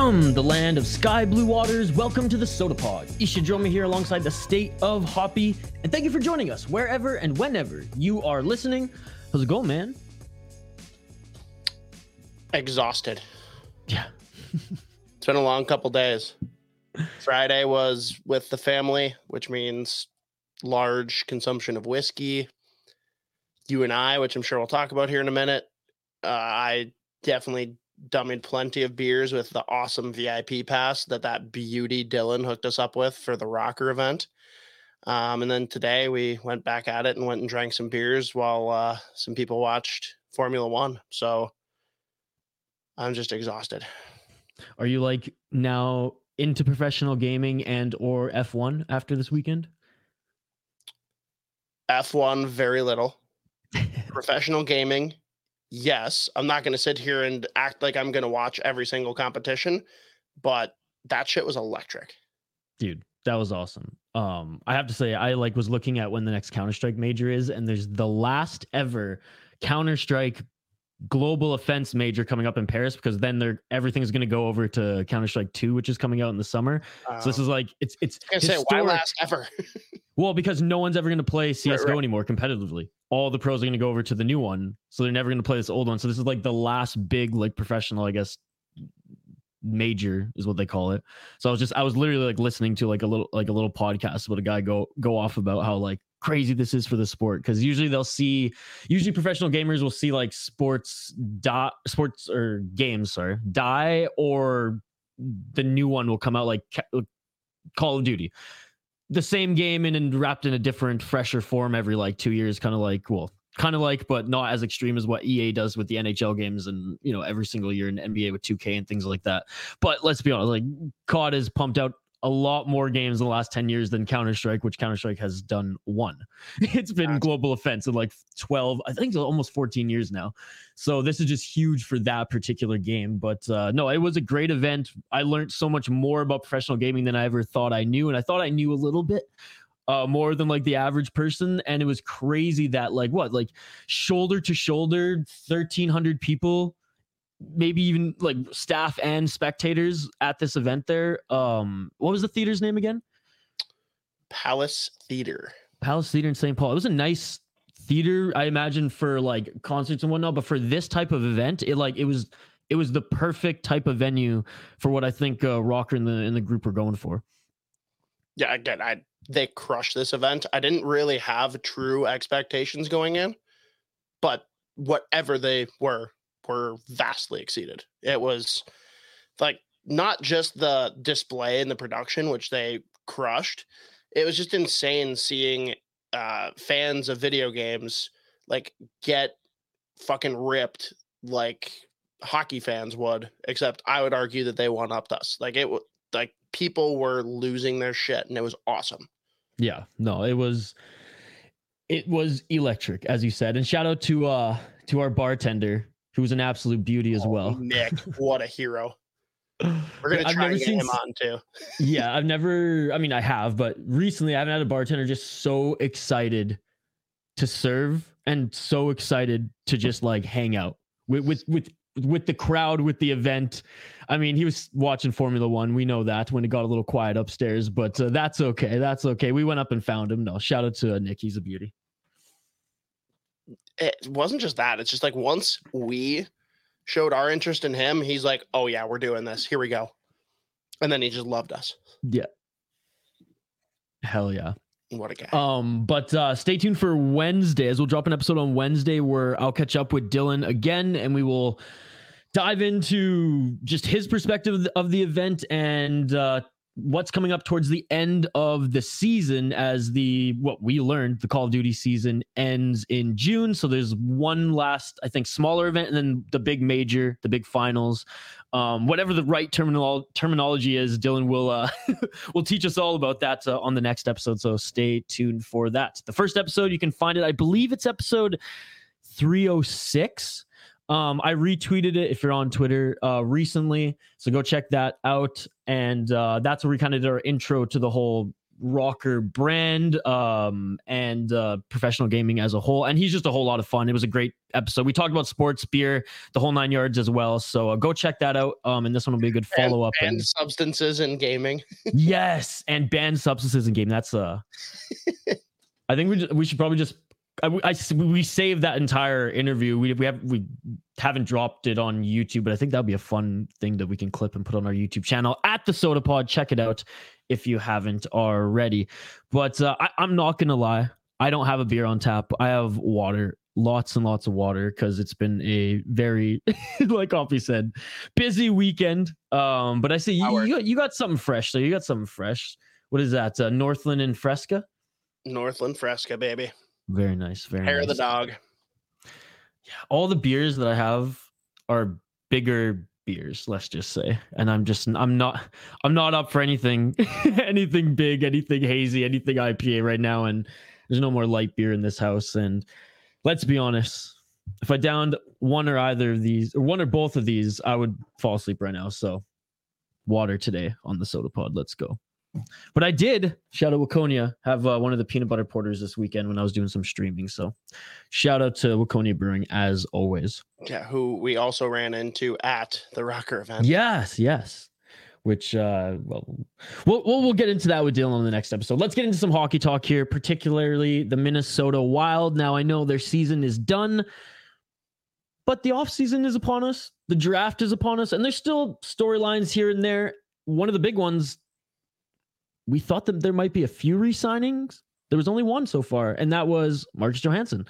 From the land of sky blue waters, welcome to the Sota Pod. Isha Droma here alongside the state of Hoppy, and thank you for joining us wherever and whenever you are listening. How's it going, man? Exhausted. Yeah. It's been a long couple days. Friday was with the family, which means large consumption of whiskey. You and I, which I'm sure we'll talk about here in a minute. Uh, I definitely dummied plenty of beers with the awesome VIP pass that that beauty Dylan hooked us up with for the ROKKR event. Um, and then today we went back at it and went and drank some beers while uh, some people watched Formula One. So I'm just exhausted. Are you like now into professional gaming and or F1 after this weekend? F1, very little. Professional gaming, yes, I'm not going to sit here and act like I'm going to watch every single competition, but that shit was electric. Dude, that was awesome. Um, I have to say, I like was looking at when the next Counter Strike major is, and there's the last ever Counter Strike Global Offensive major coming up in Paris because then they're everything's going to go over to Counter Strike 2 which is coming out in the summer. so this is like it's it's I was gonna say, why last ever? well because no one's ever going to play CS:GO right. anymore competitively. All the pros are going to go over to the new one, so they're never going to play this old one. So this is like the last big like professional, I guess major is what they call it. So I was just I was literally like listening to like a little like a little podcast about a guy go go off about how like crazy this is for the sport because usually they'll see usually professional gamers will see like sports dot sports or games sorry die or the new one will come out like Call of Duty. The same game and, wrapped in a different fresher form every like two years kind of like well kind of like but not as extreme as what EA does with the NHL games and you know every single year in NBA with 2K and things like that. But let's be honest like COD has pumped out a lot more games in the last 10 years than Counter Strike, which Counter Strike has done one. It's been Global Offensive in like 12, I think almost 14 years now. So this is just huge for that particular game. But uh, no, it was a great event. I learned so much more about professional gaming than I ever thought I knew. And I thought I knew a little bit. Uh, more than like the average person and it was crazy that like what like shoulder to shoulder 1300 people maybe even like staff and spectators at this event there. Um, what was the theater's name again? Palace Theater. Palace Theater in St. Paul. It was a nice theater, I imagine, for like concerts and whatnot. But for this type of event, it like it was it was the perfect type of venue for what I think uh, ROKKR and the in the group were going for. Yeah, again, I they crushed this event. I didn't really have true expectations going in, but whatever they were were vastly exceeded. It was like not just the display and the production, which they crushed. It was just insane seeing uh, fans of video games like get fucking ripped like hockey fans would. Except I would argue that they one upped us. Like it was like people were losing their shit, and it was awesome. Yeah, no, it was it was electric, as you said. And shout out to uh to our bartender, who was an absolute beauty as Oh, well. Nick, what a hero. We're gonna I've try never and get seen him on too. yeah, I've never, I mean, I have, but recently I haven't had a bartender just so excited to serve and so excited to just like hang out with, with, with, with the crowd, with the event. I mean, he was watching Formula One. We know that when it got a little quiet upstairs, but uh, that's okay. That's okay. We went up and found him. No, shout out to uh, Nick. He's a beauty. It wasn't just that. It's just like once we showed our interest in him, he's like, "Oh yeah, we're doing this. Here we go," and then he just loved us. Yeah. Hell yeah. What a guy! Um, but uh, stay tuned for Wednesday as we'll drop an episode on Wednesday where I'll catch up with Dylan again and we will dive into just his perspective of the, of the event and uh, what's coming up towards the end of the season as the what we learned the Call of Duty season ends in June. So there's one last, I think, smaller event, and then the big major, the big finals. Um, whatever the right terminal terminology is, Dylan will uh, will teach us all about that uh, on the next episode. So stay tuned for that. The first episode you can find it, I believe it's episode 306 um, I retweeted it if you're on Twitter uh, recently, so go check that out. And uh, that's where we kind of did our intro to the whole ROKKR brand um, and uh, professional gaming as a whole. And he's just a whole lot of fun. It was a great episode. We talked about sports, beer, the whole nine yards as well. So uh, go check that out. Um, and this one will be a good follow up. And, and substances in gaming. yes, and banned substances in gaming. That's uh, I think we we should probably just I, I, we saved that entire interview. We we have we haven't dropped it on YouTube, but I think that'd be a fun thing that we can clip and put on our YouTube channel at the Sota Pod. Check it out if you haven't already. But uh, I, I'm not gonna lie, I don't have a beer on tap. I have water, lots and lots of water, because it's been a very, like Coffee said, busy weekend. Um, but I see you, you got, you got something fresh. So you got something fresh. What is that? Uh, Northland and Fresca. Northland Fresca, baby. Very nice. Very hair nice. of the dog. Yeah, all the beers that I have are bigger beers, let's just say. And I'm just I'm not I'm not up for anything anything big, anything hazy, anything IPA right now. And there's no more light beer in this house. And let's be honest, if I downed one or either of these, or one or both of these, I would fall asleep right now. So water today on the Sota Pod. Let's go. But I did shout out Waconia have uh, one of the peanut butter porters this weekend when I was doing some streaming. So shout out to Waconia Brewing as always. Yeah, who we also ran into at the ROKKR event. Yes, yes. Which uh, well, we'll we'll we'll get into that with Dylan on the next episode. Let's get into some hockey talk here, particularly the Minnesota Wild. Now I know their season is done, but the offseason is upon us. The draft is upon us, and there's still storylines here and there. One of the big ones we thought that there might be a few re-signings. There was only one so far, and that was Marcus Johansson.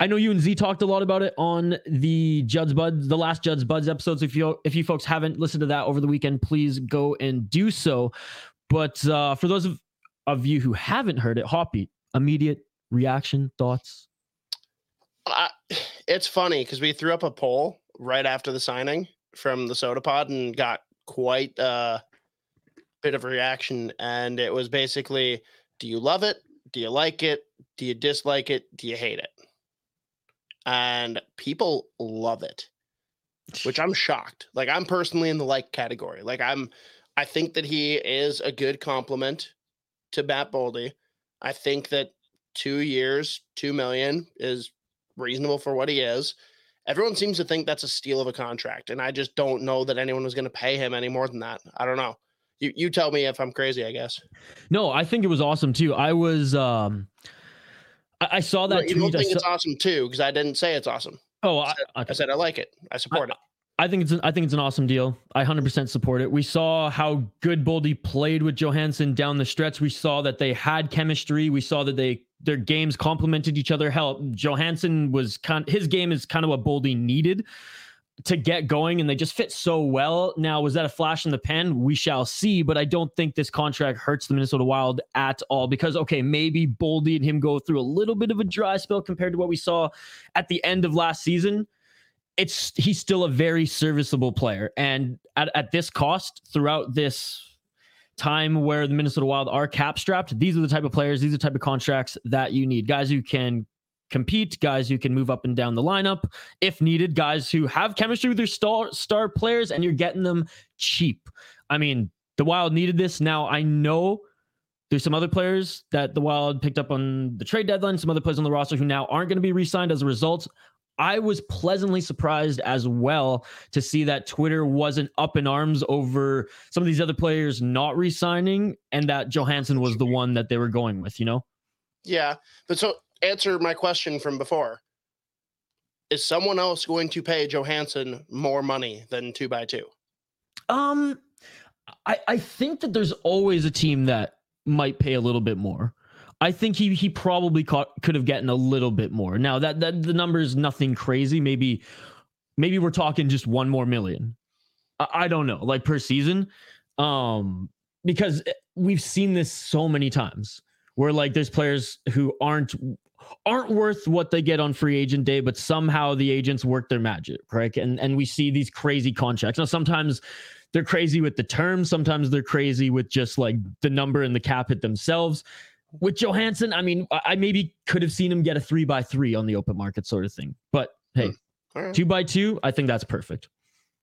I know you and Z talked a lot about it on the Judd's Buds, the last Judd's Buds episodes. If you if you folks haven't listened to that over the weekend, please go and do so. But uh, for those of, of you who haven't heard it, Hoppy, immediate reaction, thoughts? Uh, it's funny because we threw up a poll right after the signing from the Sota Pod and got quite uh, bit of reaction, and it was basically, "Do you love it? Do you like it? Do you dislike it? Do you hate it?" And people love it, which I'm shocked. Like I'm personally in the like category. Like I'm, I think that he is a good compliment to Matt Boldy. I think that two years, two million is reasonable for what he is. Everyone seems to think that's a steal of a contract, and I just don't know that anyone was going to pay him any more than that. I don't know you you tell me if I'm crazy, I guess. No, I think it was awesome too. I was um I, I saw that you tweet. don't think saw, it's awesome too because I didn't say it's awesome. Oh, I, I, I, said I like it. I support I, it. I think it's an, I think it's an awesome deal. I 100% support it. We saw how good Boldy played with Johansson down the stretch. We saw that they had chemistry. We saw that they their games complemented each other. Hell, Johansson was kind his game is kind of what Boldy needed to get going and they just fit so well. Now, was that a flash in the pan? We shall see, but I don't think this contract hurts the Minnesota Wild at all because, okay, maybe Boldy and him go through a little bit of a dry spell compared to what we saw at the end of last season. It's he's still a very serviceable player. And at, at this cost throughout this time where the Minnesota Wild are cap strapped, these are the type of players, these are the type of contracts that you need. Guys who can compete, guys who can move up and down the lineup if needed, guys who have chemistry with their star star players, and you're getting them cheap. I mean, the Wild needed this. Now I know there's some other players that the Wild picked up on the trade deadline, some other players on the roster who now aren't going to be re-signed as a result. I was pleasantly surprised as well to see that Twitter wasn't up in arms over some of these other players not re-signing and that Johansson was the one that they were going with, you know? Yeah. But so answer my question from before. Is someone else going to pay Johansson more money than two by two? Um, I I think that there's always a team that might pay a little bit more. I think he he probably caught, could have gotten a little bit more. Now that that the number is nothing crazy. Maybe maybe we're talking just one more million. I, I don't know, like per season. Um, because eh, we've seen this so many times where like there's players who aren't aren't worth what they get on free agent day, but somehow the agents work their magic, right? And and we see these crazy contracts. Now sometimes they're crazy with the terms, sometimes they're crazy with just like the number and the cap hit themselves. With Johansson, I mean, I maybe could have seen him get a three by three on the open market sort of thing. But hey, hmm. All right. two by two, I think that's perfect.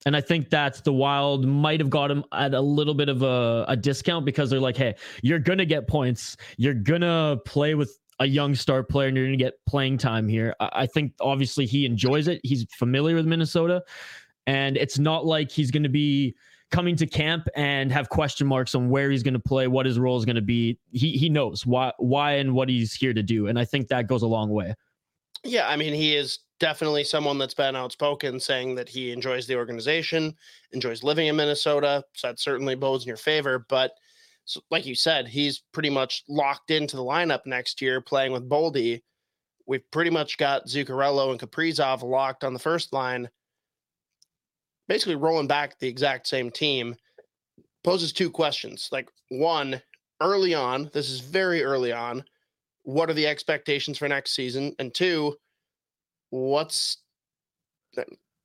And I think that the Wild might have got him at a little bit of a, a discount because they're like, hey, you're going to get points. You're going to play with a young star player and you're going to get playing time here. I, think obviously he enjoys it. He's familiar with Minnesota. And it's not like he's going to be coming to camp and have question marks on where he's going to play, what his role is going to be. He, he knows why, why and what he's here to do. And I think that goes a long way. Yeah, I mean, he is definitely someone that's been outspoken saying that he enjoys the organization, enjoys living in Minnesota. So that certainly bodes in your favor. But so, like you said, he's pretty much locked into the lineup next year playing with Boldy. We've pretty much got Zuccarello and Kaprizov locked on the first line, basically rolling back the exact same team. Poses two questions. Like, one, early on, this is very early on what are the expectations for next season? And two, what's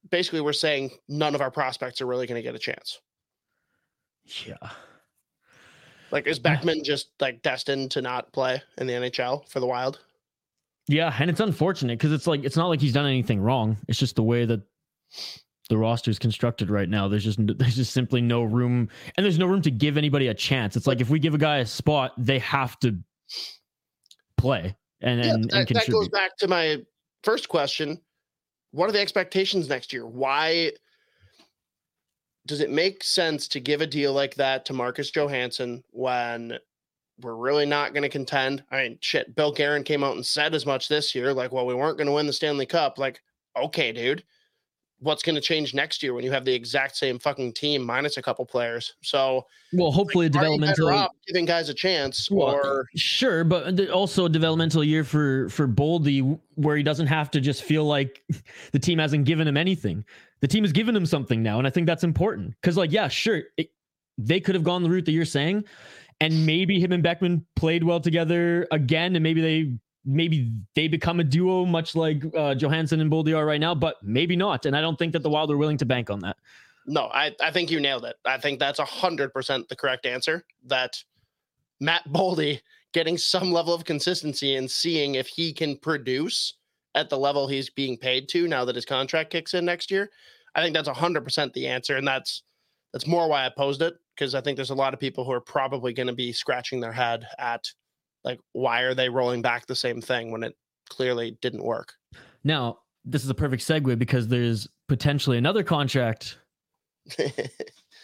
basically we're saying none of our prospects are really going to get a chance. Yeah. Like is Beckman just like destined to not play in the NHL for the Wild? Yeah, and it's unfortunate because it's like it's not like he's done anything wrong. It's just the way that the roster is constructed right now. There's just there's just simply no room, and there's no room to give anybody a chance. It's like if we give a guy a spot, they have to play and Yeah, and, that, and that goes back to my first question. What are the expectations next year? Why does it make sense to give a deal like that to Marcus Johansson when we're really not going to contend? I mean, shit, Bill Guerin came out and said as much this year, like, well, we weren't going to win the Stanley Cup. Like, okay, dude, what's going to change next year when you have the exact same fucking team minus a couple players? So, Well, hopefully, a are you better developmental. off giving guys a chance, Well, uh, or Sure, but also a developmental year for for Boldy, where he doesn't have to just feel like the team hasn't given him anything. The team has given him something now, and I think that's important. Because, like, yeah, sure, it, they could have gone the route that you're saying, and maybe him and Beckman played well together again, and maybe they maybe they become a duo, much like uh, Johansson and Boldy are right now. But maybe not, and I don't think that the Wild are willing to bank on that. No, I, I think you nailed it. I think that's a hundred percent the correct answer. That Matt Boldy getting some level of consistency and seeing if he can produce at the level he's being paid to now that his contract kicks in next year. I think that's a hundred percent the answer, and that's that's more why I posed it because I think there's a lot of people who are probably going to be scratching their head at like why are they rolling back the same thing when it clearly didn't work. Now, this is a perfect segue because there's potentially another contract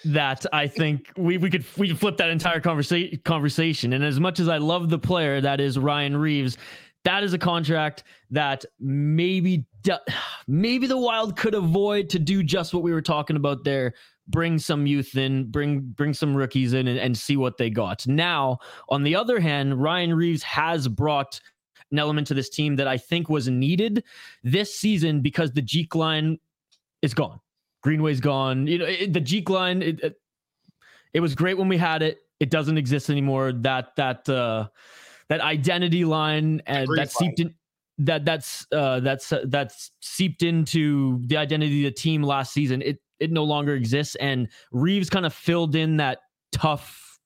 that I think we, we could we could flip that entire conversation conversation. And as much as I love the player that is Ryan Reaves, that is a contract that maybe maybe the Wild could avoid to do just what we were talking about there. Bring some youth in, bring bring some rookies in, and, and see what they got. Now, on the other hand, Ryan Reaves has brought an element to this team that I think was needed this season because the Jeek line is gone. Greenway's gone. You know, it, the Jeek line, it, it, it was great when we had it. It doesn't exist anymore. That that uh that identity line and that seeped in that that's uh that's uh, that's seeped into the identity of the team last season. It it no longer exists and Reaves kind of filled in that tough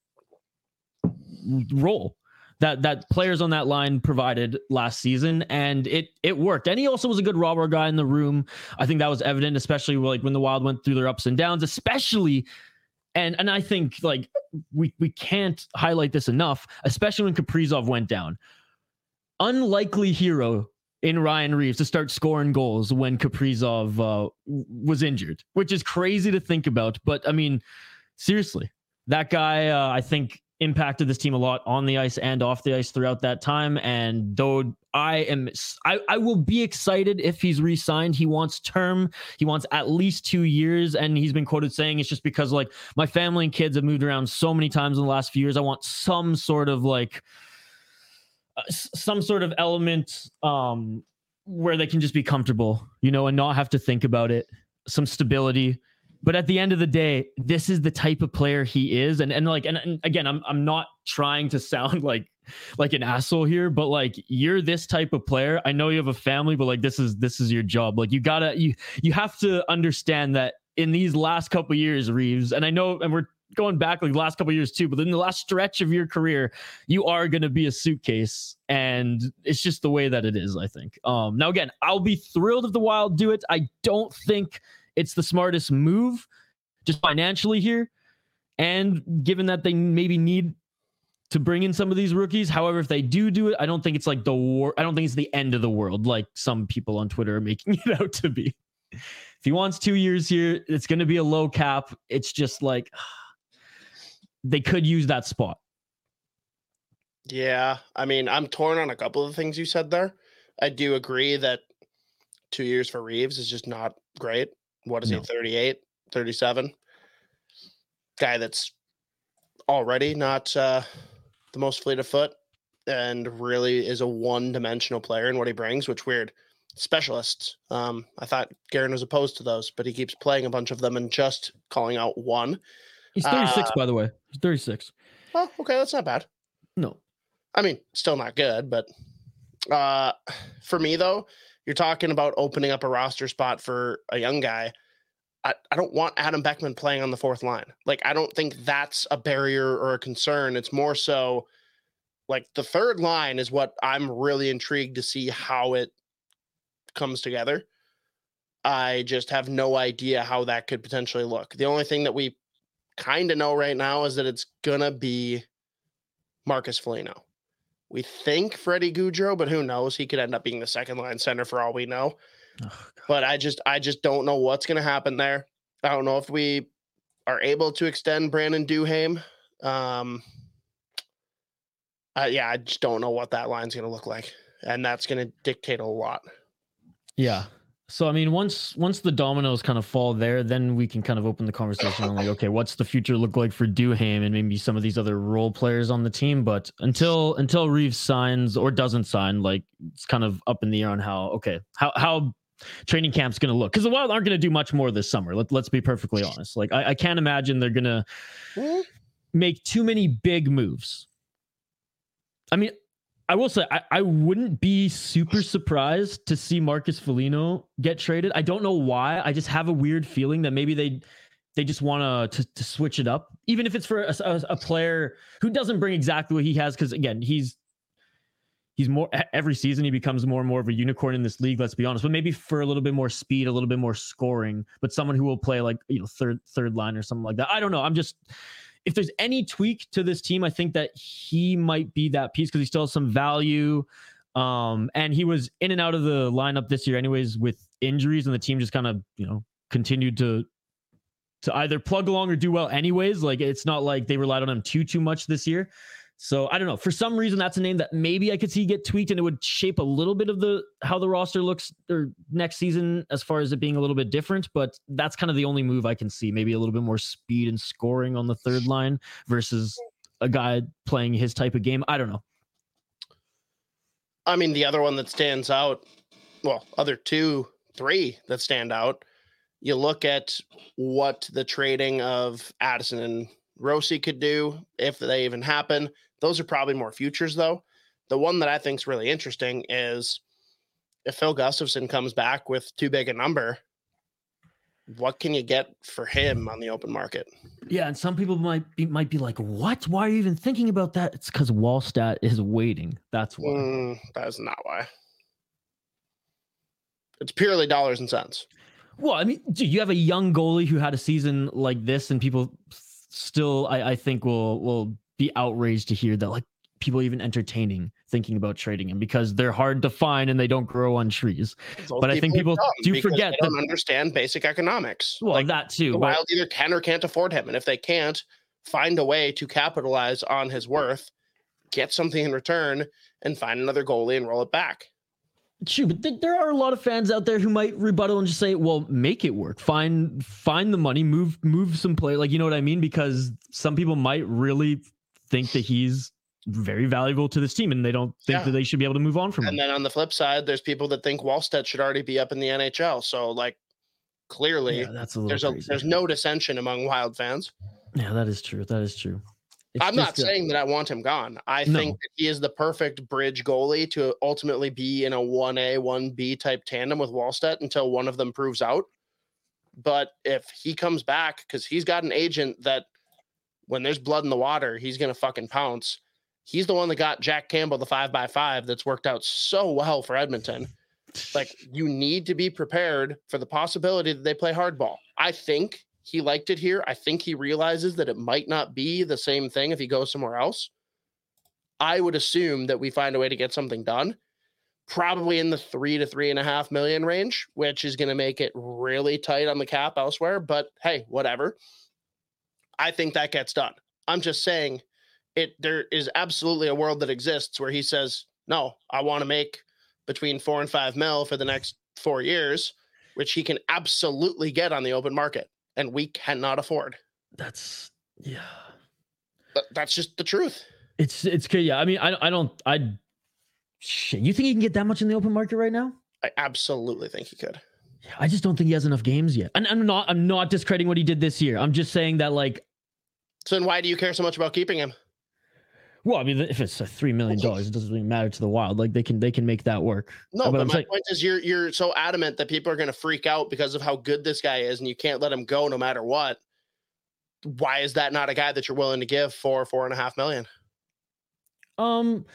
role that that players on that line provided last season and it it worked. And he also was a good robber guy in the room. I think that was evident especially like when the wild went through their ups and downs especially and and i think like we we can't highlight this enough especially when kaprizov went down unlikely hero in Ryan Reaves to start scoring goals when Kaprizov uh, was injured, which is crazy to think about. But I mean, seriously, that guy, uh, I think, impacted this team a lot on the ice and off the ice throughout that time. And though I am, I, I will be excited if he's re-signed. He wants term. He wants at least two years, and he's been quoted saying it's just because like my family and kids have moved around so many times in the last few years. I want some sort of like uh, some sort of element um where they can just be comfortable, you know, and not have to think about it. Some stability but at the end of the day, this is the type of player he is. And and like and, and again, I'm I'm not trying to sound like like an asshole here, but like you're this type of player. I know you have a family, but like this is this is your job. Like you gotta you you have to understand that in these last couple years, Reaves, and I know, and we're going back like the last couple years too, but in the last stretch of your career, you are going to be a suitcase, and it's just the way that it is. I think. Um, now again, I'll be thrilled if the Wild do it. I don't think it's the smartest move, just financially here, and given that they maybe need to bring in some of these rookies. However, if they do do it, I don't think it's like the war. I don't think it's the end of the world, like some people on Twitter are making it out to be. If he wants two years here, it's going to be a low cap. It's just like they could use that spot. Yeah, I mean, I'm torn on a couple of things you said there. I do agree that two years for Reaves is just not great. What is No. he, 38, 37? Guy that's already not uh, the most fleet of foot and really is a one dimensional player in what he brings, which weird. Specialists. Um, I thought Guerin was opposed to those, but he keeps playing a bunch of them and just calling out one. He's 36, Uh, by the way. He's 36. Oh, okay, that's not bad. No. I mean, still not good, but uh for me though, you're talking about opening up a roster spot for a young guy. I, I don't want Adam Beckman playing on the fourth line. Like I don't think that's a barrier or a concern. It's more so like the third line is what I'm really intrigued to see how it comes together. I just have no idea how that could potentially look. The only thing that we kind of know right now is that it's gonna be Marcus Foligno. We think Freddie Gaudreau, but who knows? He could end up being the second line center for all we know. But I just I just don't know what's gonna happen there. I don't know if we are able to extend Brandon Duhaime. Um uh, yeah, I just don't know what that line's gonna look like. And that's gonna dictate a lot. Yeah. So I mean, once once the dominoes kind of fall there, then we can kind of open the conversation on like, okay, what's the future look like for Duhaime and maybe some of these other role players on the team? But until until Reaves signs or doesn't sign, like it's kind of up in the air on how okay how how training camp's going to look because the Wild aren't going to do much more this summer. Let, let's be perfectly honest. Like I, I can't imagine they're going to Mm, make too many big moves. I mean, I will say I, I wouldn't be super surprised to see Marcus Foligno get traded. I don't know why. I just have a weird feeling that maybe they they just want to to switch it up, even if it's for a, a, a player who doesn't bring exactly what he has. Because again, he's he's more every season he becomes more and more of a unicorn in this league. Let's be honest, but maybe for a little bit more speed, a little bit more scoring, but someone who will play like you know third third line or something like that. I don't know. I'm just if there's any tweak to this team, I think that he might be that piece because he still has some value. Um, and he was in and out of the lineup this year, anyways, with injuries, and the team just kind of you know continued to to either plug along or do well, anyways. Like it's not like they relied on him too too much this year. So I don't know. For some reason, that's a name that maybe I could see get tweaked, and it would shape a little bit of the how the roster looks or next season as far as it being a little bit different. But that's kind of the only move I can see. Maybe a little bit more speed and scoring on the third line versus a guy playing his type of game. I don't know. I mean, the other one that stands out, well, other two, three that stand out. You look at what the trading of Addison and Rossi could do if they even happen. Those are probably more futures, though. The one that I think is really interesting is if Phil Gustavsson comes back with too big a number, what can you get for him on the open market? Yeah, and some people might be might be like, "What? Why are you even thinking about that?" It's because Wallstedt is waiting. That's why. Mm, that is not why. It's purely dollars and cents. Well, I mean, you have a young goalie who had a season like this, and people still, I, I think, will will be outraged to hear that like people even entertaining thinking about trading him because they're hard to find and they don't grow on trees. Those But I think people do forget they don't that- understand basic economics. Well, like that too. the but- Wild either can or can't afford him, and if they can't, find a way to capitalize on his worth, get something in return, and find another goalie and roll it back. True, but th- there are a lot of fans out there who might rebuttal and just say, "Well, make it work. Find find the money. Move move some play. Like you know what I mean? Because some people might really think that he's very valuable to this team, and they don't think Yeah. that they should be able to move on from him. And then on the flip side, there's people that think Wallstedt should already be up in the NHL. So like, clearly Yeah, that's a little there's a crazy. there's no dissension among Wild fans. yeah, that is true. That is true. It's I'm not just, uh, saying that I want him gone. I No. think that he is the perfect bridge goalie to ultimately be in a 1A, 1B type tandem with Wallstedt until one of them proves out. But if he comes back, because he's got an agent that when there's blood in the water, he's going to fucking pounce. He's the one that got Jack Campbell the five by five that's worked out so well for Edmonton. Like, you need to be prepared for the possibility that they play hardball. I think he liked it here. I think he realizes that it might not be the same thing if he goes somewhere else. I would assume that we find a way to get something done, probably in the three to three and a half million range, which is going to make it really tight on the cap elsewhere. But hey, whatever. I think that gets done. I'm just saying it there is absolutely a world that exists where he says, No, I want to make between four and five mil for the next four years, which he can absolutely get on the open market. And we cannot afford. That's yeah. That's just the truth. It's it's good. Yeah, I mean, I I don't I. Shit, you think he can get that much in the open market right now? I absolutely think he could. I just don't think he has enough games yet. And I'm not I'm not discrediting what he did this year. I'm just saying that like, So then why do you care so much about keeping him? well, I mean, if it's a three million dollars, it doesn't really matter to the Wild. Like they can they can make that work. No, But but, I'm my saying- point is you're you're so adamant that people are going to freak out because of how good this guy is, and you can't let him go no matter what. Why is that not a guy that you're willing to give for four and a half million? Um,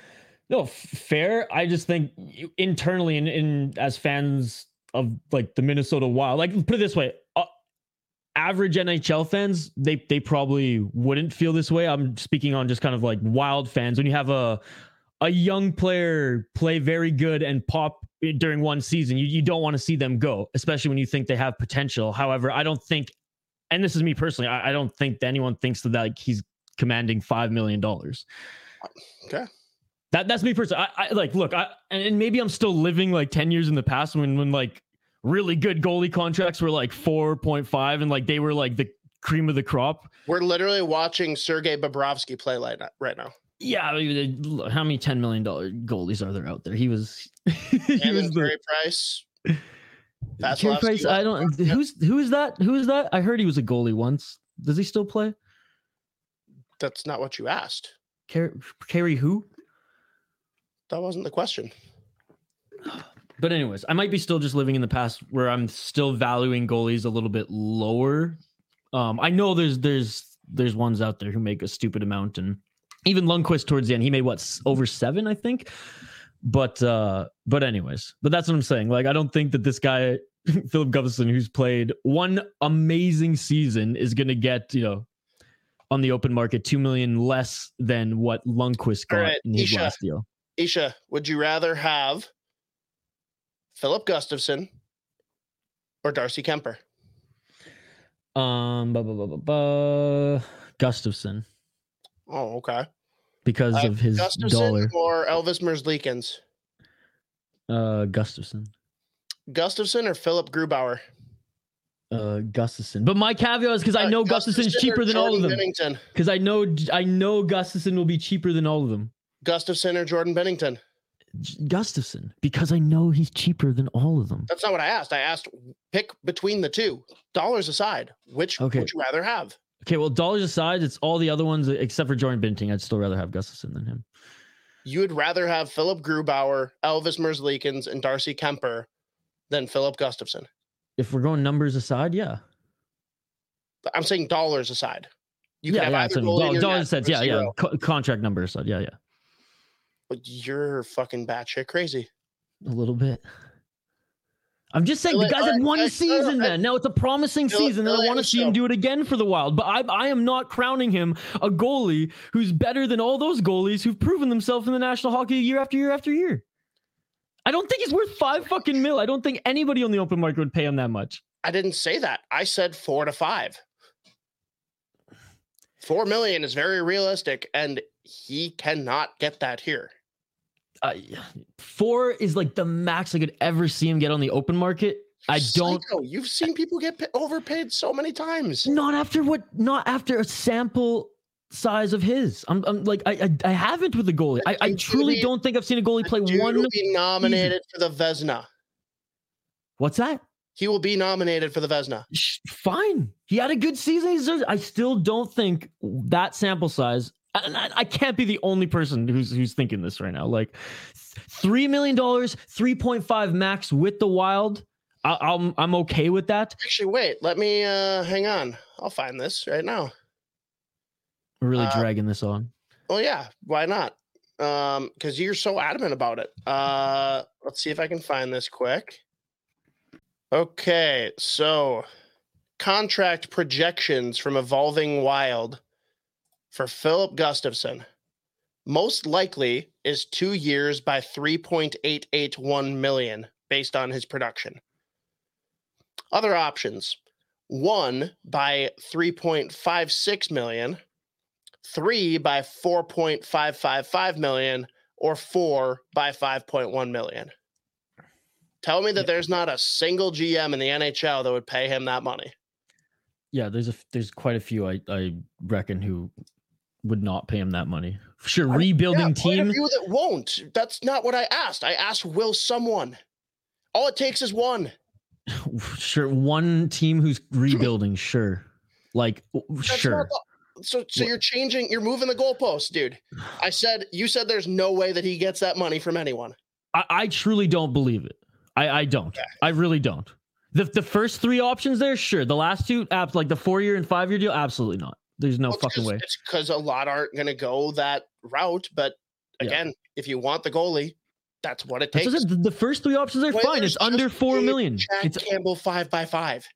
no, f- fair. I just think you- internally, in, in as fans of like the Minnesota Wild, like put it this way, uh, average NHL fans, they they probably wouldn't feel this way. I'm speaking on just kind of like Wild fans. When you have a a young player play very good and pop during one season, you, you don't want to see them go, especially when you think they have potential. However, I don't think, and this is me personally, I, I don't think that anyone thinks that like he's commanding five million dollars. Okay. That that's me personally. I, I like look, I and and maybe I'm still living like 10 years in the past when when like really good goalie contracts were like 4.5 and like they were like the cream of the crop. We're literally watching Sergei Bobrovsky play like that right now. Yeah, I mean, how many 10 million dollar goalies are there out there? He was he And was then the Carey Price. Carey Vasilevsky Price, I don't who's who is that? Who is that? I heard he was a goalie once. Does he still play? That's not what you asked. Carey, Carey who? That wasn't the question. But anyways, I might be still just living in the past where I'm still valuing goalies a little bit lower. Um, I know there's there's there's ones out there who make a stupid amount, and even Lundqvist towards the end, he made what over seven, I think. But uh, but anyways, but that's what I'm saying. Like, I don't think that this guy Filip Gustavsson, who's played one amazing season, is gonna get you know on the open market two million less than what Lundqvist got right, in his Isha. last deal. Isha, would you rather have Filip Gustavsson or Darcy Kuemper? Um, bu- bu- bu- bu- Gustavsson Oh, okay. because Uh, of his Gustavsson dollar. or Elvis Merzlikins? Uh, Gustavsson. Gustavsson or Philipp Grubauer? Uh, Gustavsson. But my caveat is because I Uh, know Gustavsson's Gustavsson or cheaper than all of them. Because I know I know Gustavsson will be cheaper than all of them. Gustavsson or Jordan Binnington? Gustavsson because I know he's cheaper than all of them. That's not what I asked. I asked pick between the two. Dollars aside, which Okay. would you rather have? Okay, well, dollars aside, it's all the other ones except for Jordan Binting. I'd still rather have Gustavsson than him. You would rather have Philipp Grubauer, Elvis Merzlikins, and Darcy Kuemper than Filip Gustavsson. If we're going numbers aside, yeah, I'm saying dollars aside. You yeah, yeah. either so dollars aside, yeah, or yeah. Co- contract numbers aside, yeah, yeah. But you're fucking batshit crazy. A little bit. I'm just saying the guy's had one season, man. Now it's a promising season, and I want to see him do it again for the Wild. But I, I am not crowning him a goalie who's better than all those goalies who've proven themselves in the National Hockey year after year after year. I don't think he's worth five fucking mil. I don't think anybody on the open market would pay him that much. I didn't say that. I said four to five. Four million is very realistic, and he cannot get that here. Uh, four is like the max I could ever see him get on the open market. I don't. Psycho, You've seen people get pa- overpaid so many times. Not after what? Not after a sample size of his. I'm, I'm like I, I I haven't with the goalie. I, I truly don't think I've seen a goalie play one. will be nominated for the Vezina. What's that? he will be nominated for the Vezina. Fine. He had a good season. I still don't think that sample size. I, I can't be the only person who's who's thinking this right now. Like three million dollars, three point five max with the Wild. I, I'm I'm okay with that. Actually, wait, let me uh hang on. I'll find this right now. We're really Uh, dragging this on. Oh yeah, why not? Um, because you're so adamant about it. Uh let's see if I can find this quick. Okay, so contract projections from Evolving Wild for Filip Gustavsson. Most likely is two years by 3.881 million based on his production. Other options one by 3.56 million, three by 4.555 million, or four by 5.1 million. Tell me that Yeah. there's not a single GM in the NHL that would pay him that money. Yeah, there's a there's quite a few I I reckon who would not pay him that money. Sure, I- rebuilding yeah, team. few that won't. That's not what I asked. I asked, will someone? All it takes is one. Sure, one team who's rebuilding. Sure, like That's sure. the- so, so Wha- you're changing. You're moving the goalposts, dude. I said you said there's no way that he gets that money from anyone. I, I truly don't believe it. I, I don't. Yeah. I really don't. The the first three options there, sure. The last two apps, like the four year and five year deal, absolutely not. There's no Well, fucking way. It's because a lot aren't going to go that route. But Yeah. again, if you want the goalie, that's what it takes. the, first three options are fine. It's under four million. Jack It's Campbell five by five.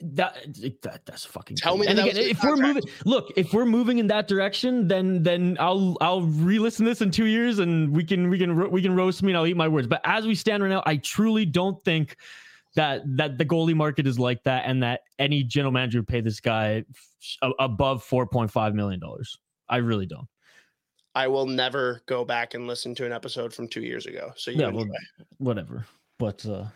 that, that that's fucking. Tell crazy. me And again, if we're moving, look, if we're moving in that direction, then then I'll I'll re-listen this in two years, and we can we can we can roast me, and I'll eat my words. But as we stand right now, I truly don't think that that the goalie market is like that, and that any general manager would pay this guy f- above four point five million dollars. I really don't. I will never go back and listen to an episode from two years ago. So you Yeah, well, whatever. But uh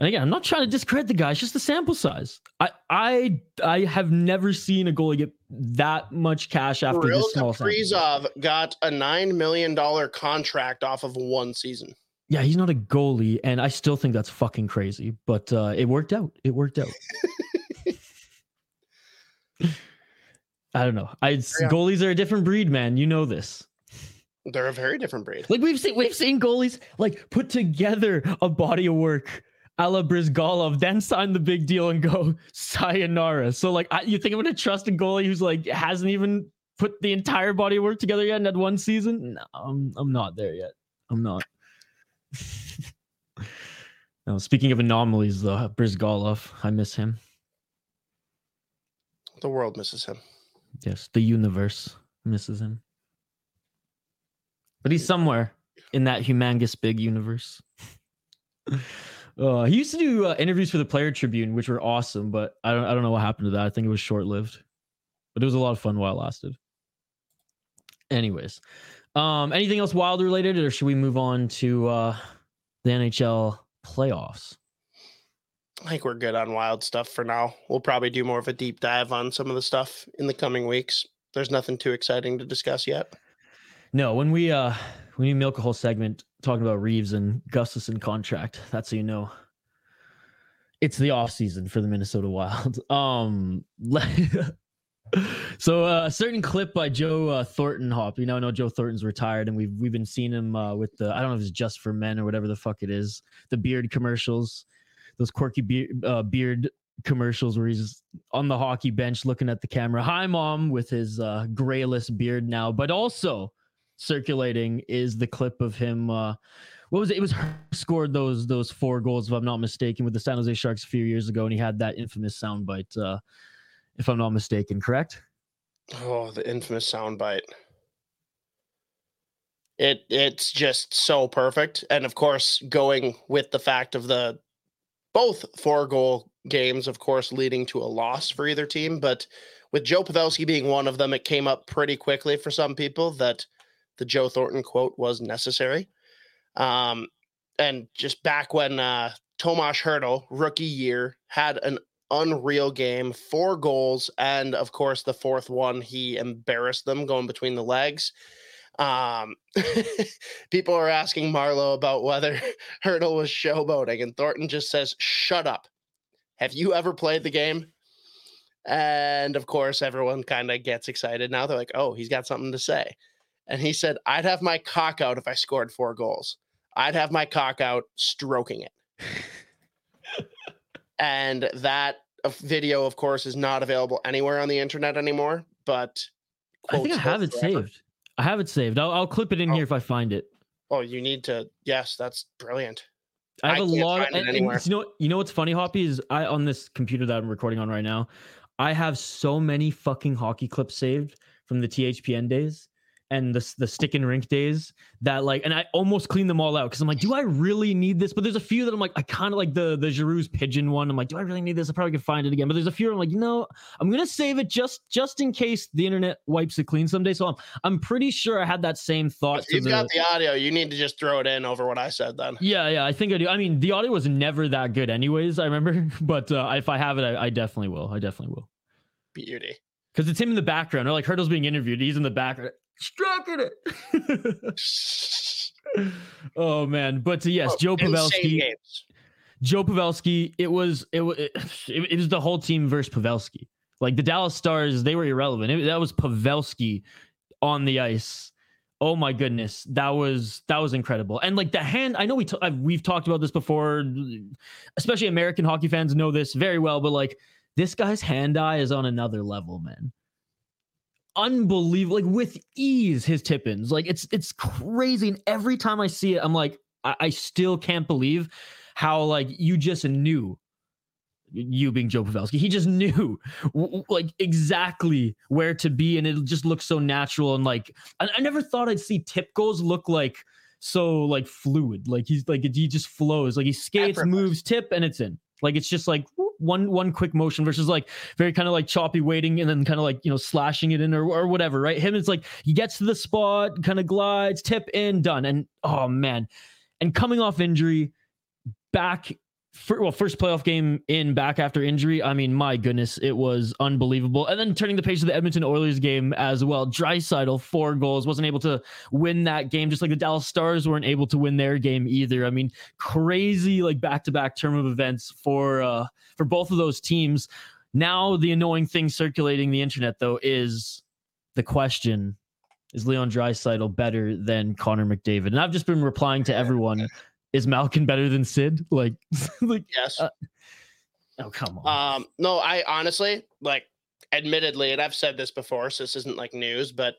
and again, I'm not trying to discredit the guy. It's just the sample size. I I I have never seen a goalie get that much cash after Kirill this small. Kaprizov got a nine million dollar contract off of one season. Yeah, he's not a goalie, and I still think that's fucking crazy. But uh it worked out. It worked out. I don't know. I Yeah. goalies are a different breed, man. You know this. They're a very different breed. Like we've seen, we've seen goalies like put together a body of work, a la Bryzgalov, then sign the big deal and go sayonara. So like, I, you think I'm gonna trust a goalie who's like hasn't even put the entire body of work together yet in that one season? No, I'm I'm not there yet. I'm not. no, speaking of anomalies, though, Bryzgalov, I miss him. The world misses him. Yes, the universe misses him. But he's somewhere in that humongous big universe. uh, he used to do uh, interviews for the Player Tribune, which were awesome, but I don't I don't know what happened to that. I think it was short lived, but it was a lot of fun while it lasted. Anyways, um, anything else wild related, or should we move on to uh, the NHL playoffs? I think we're good on wild stuff for now. We'll probably do more of a deep dive on some of the stuff in the coming weeks. There's nothing too exciting to discuss yet. No, when we uh when we milk a whole segment talking about Reaves and Gustavsson contract, that's so you know. It's the off season for the Minnesota Wild. Um so uh, a certain clip by Joe uh, Thornton Hop. You know, I know Joe Thornton's retired and we've we've been seeing him uh, with the I don't know if it's just for men or whatever the fuck it is. The beard commercials, those quirky beard uh, beard commercials where he's on the hockey bench looking at the camera. Hi mom with his uh grayless beard now, but also circulating is the clip of him uh what was it? It was scored those those four goals, if I'm not mistaken, with the San Jose Sharks a few years ago, and he had that infamous soundbite, uh, if I'm not mistaken, correct? Oh, the infamous soundbite. It it's just so perfect, and of course, going with the fact of the both four goal games, of course, leading to a loss for either team. But with Joe Pavelski being one of them, it came up pretty quickly for some people that the Joe Thornton quote was necessary. Um, and just back when uh, Tomas Hertl, rookie year, had an unreal game, four goals, and of course the fourth one he embarrassed them going between the legs. Um, people are asking Marleau about whether Hertl was showboating, and Thornton just says, "Shut up." Have you ever played the game? And of course, everyone kind of gets excited now. They're like, oh, he's got something to say. And he said, I'd have my cock out if I scored four goals. I'd have my cock out stroking it. and that video, of course, is not available anywhere on the internet anymore. But I think I have it forever. saved. I have it saved. I'll, I'll clip it in Oh. here if I find it. Oh, you need to. Yes, that's brilliant. I have I a lot. it and- and you know, you know what's funny, Hoppy is I on this computer that I'm recording on right now. I have so many fucking hockey clips saved from the THPN days and the the stick and rink days that like, and I almost cleaned them all out because I'm like, do I really need this? But there's a few that I'm like, I kind of like the the Giroux's pigeon one. I'm like, do I really need this? I probably could find it again. But there's a few I'm like, no, I'm gonna save it just just in case the internet wipes it clean someday. So I'm I'm pretty sure I had that same thought. You've the- got the audio, you need to just throw it in over what I said then. yeah, yeah, I think I do. I mean, the audio was never that good, anyways. I remember, but uh, if I have it, I, I definitely will. I definitely will, Beauty. because it's him in the background. Or like Hertl's being interviewed, he's in the background, stroking it. oh man, but uh, yes, Oh, Joe insane Pavelski. Joe Pavelski. It was it was it, it was the whole team versus Pavelski. Like the Dallas Stars, they were irrelevant. It- that was Pavelski on the ice. Oh my goodness, that was that was incredible. And like the hand, I know we t- I've, we've talked about this before. Especially American hockey fans know this very well. But like this guy's hand eye is on another level, man. Unbelievable, like with ease, his tip-ins. Like it's it's crazy. And every time I see it, I'm like, I, I still can't believe how like you just knew you being Joe Pavelski, he just knew like exactly where to be, and it just looks so natural. And like, I, I never thought I'd see tip goals look like so like fluid. Like he's like he just flows. Like he skates, moves, tip, and it's in. Like it's just like one one quick motion versus like very kind of like choppy waiting and then kind of like you know slashing it in or, or whatever. Right? Him, it's like he gets to the spot, kind of glides, tip in, done. And oh man, and coming off injury, back well, first playoff game in back after injury. I mean, my goodness, it was unbelievable. And then turning the page to the Edmonton Oilers game as well. Draisaitl four goals, wasn't able to win that game, just like the Dallas Stars weren't able to win their game either. I mean, crazy like back to back term of events for uh for both of those teams. Now the annoying thing circulating the internet though is the question: Is Leon Draisaitl better than Connor McDavid? And I've just been replying to everyone is Malkin better than Sid? Like, like, Yes. Uh, oh come on. Um, no, I honestly like admittedly, and I've said this before, so this isn't like news, but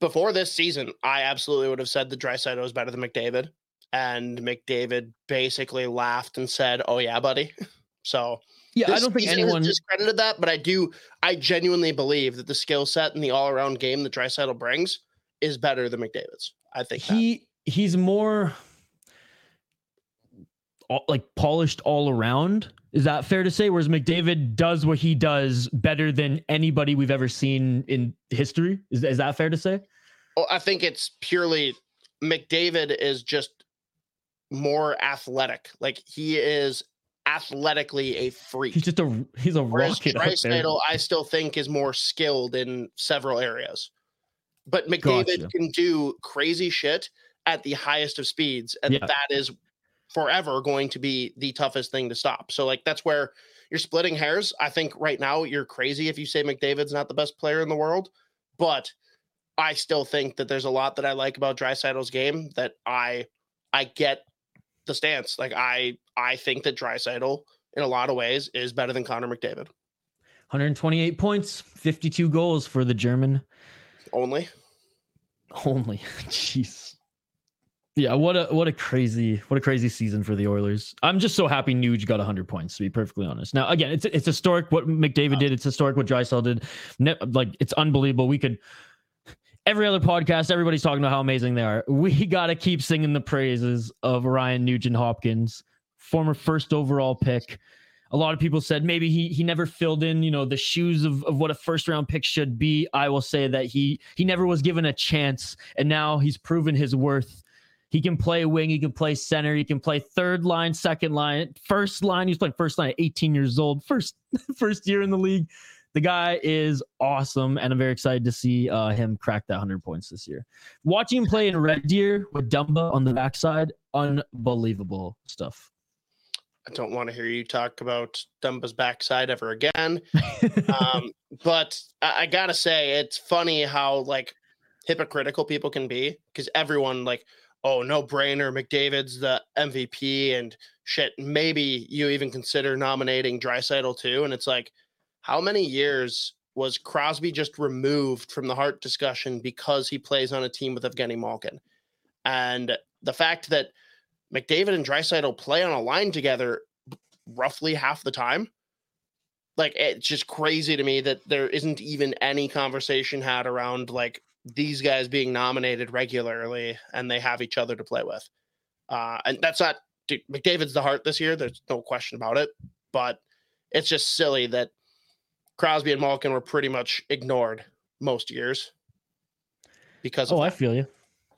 before this season, I absolutely would have said the Draisaitl was better than McDavid. And McDavid basically laughed and said, Oh yeah, buddy. So yeah, I don't think anyone. discredited that, but I do I genuinely believe that the skill set and the all around game that Draisaitl brings is better than McDavid's. I think that. he he's more all, like polished all around. Is that fair to say? Whereas McDavid does what he does better than anybody we've ever seen in history. Is, is that fair to say? Well, I think it's purely McDavid is just more athletic. Like he is athletically a freak. He's just a he's a Whereas rocket. Draisaitl, I still think is more skilled in several areas. But McDavid Gotcha. can do crazy shit at the highest of speeds, and Yeah. that is forever going to be the toughest thing to stop. So, like, that's where you're splitting hairs. I think right now you're crazy if you say McDavid's not the best player in the world, but I still think that there's a lot that I like about Draisaitl's game that I I get the stance. Like I I think that Draisaitl in a lot of ways is better than Connor McDavid. 128 points, 52 goals for the German Only. only. Jeez. Yeah, what a what a crazy what a crazy season for the Oilers. I'm just so happy Nuge got 100 points to be perfectly honest. Now again, it's it's historic what McDavid did. It's historic what Draisaitl did. Ne- like it's unbelievable. We could every other podcast, everybody's talking about how amazing they are. We got to keep singing the praises of Ryan Nugent Hopkins, former first overall pick. A lot of people said maybe he he never filled in, you know, the shoes of, of what a first round pick should be. I will say that he he never was given a chance, and now he's proven his worth. He can play wing, he can play center, he can play third line, second line, first line. He's playing first line at 18 years old, first first year in the league. The guy is awesome, and I'm very excited to see uh, him crack that 100 points this year. Watching him play in Red Deer with Dumba on the backside, unbelievable stuff. I don't want to hear you talk about Dumba's backside ever again. um, but I, I gotta say, it's funny how like hypocritical people can be because everyone like, oh, no brainer, McDavid's the MVP and shit. Maybe you even consider nominating Draisaitl too, and it's like, how many years was Crosby just removed from the Hart discussion because he plays on a team with Evgeny Malkin? And the fact that McDavid and Draisaitl play on a line together roughly half the time. Like it's just crazy to me that there isn't even any conversation had around like these guys being nominated regularly and they have each other to play with. Uh, and that's not dude, McDavid's the Hart this year. There's no question about it. But it's just silly that Crosby and Malkin were pretty much ignored most years because. Oh, I feel you.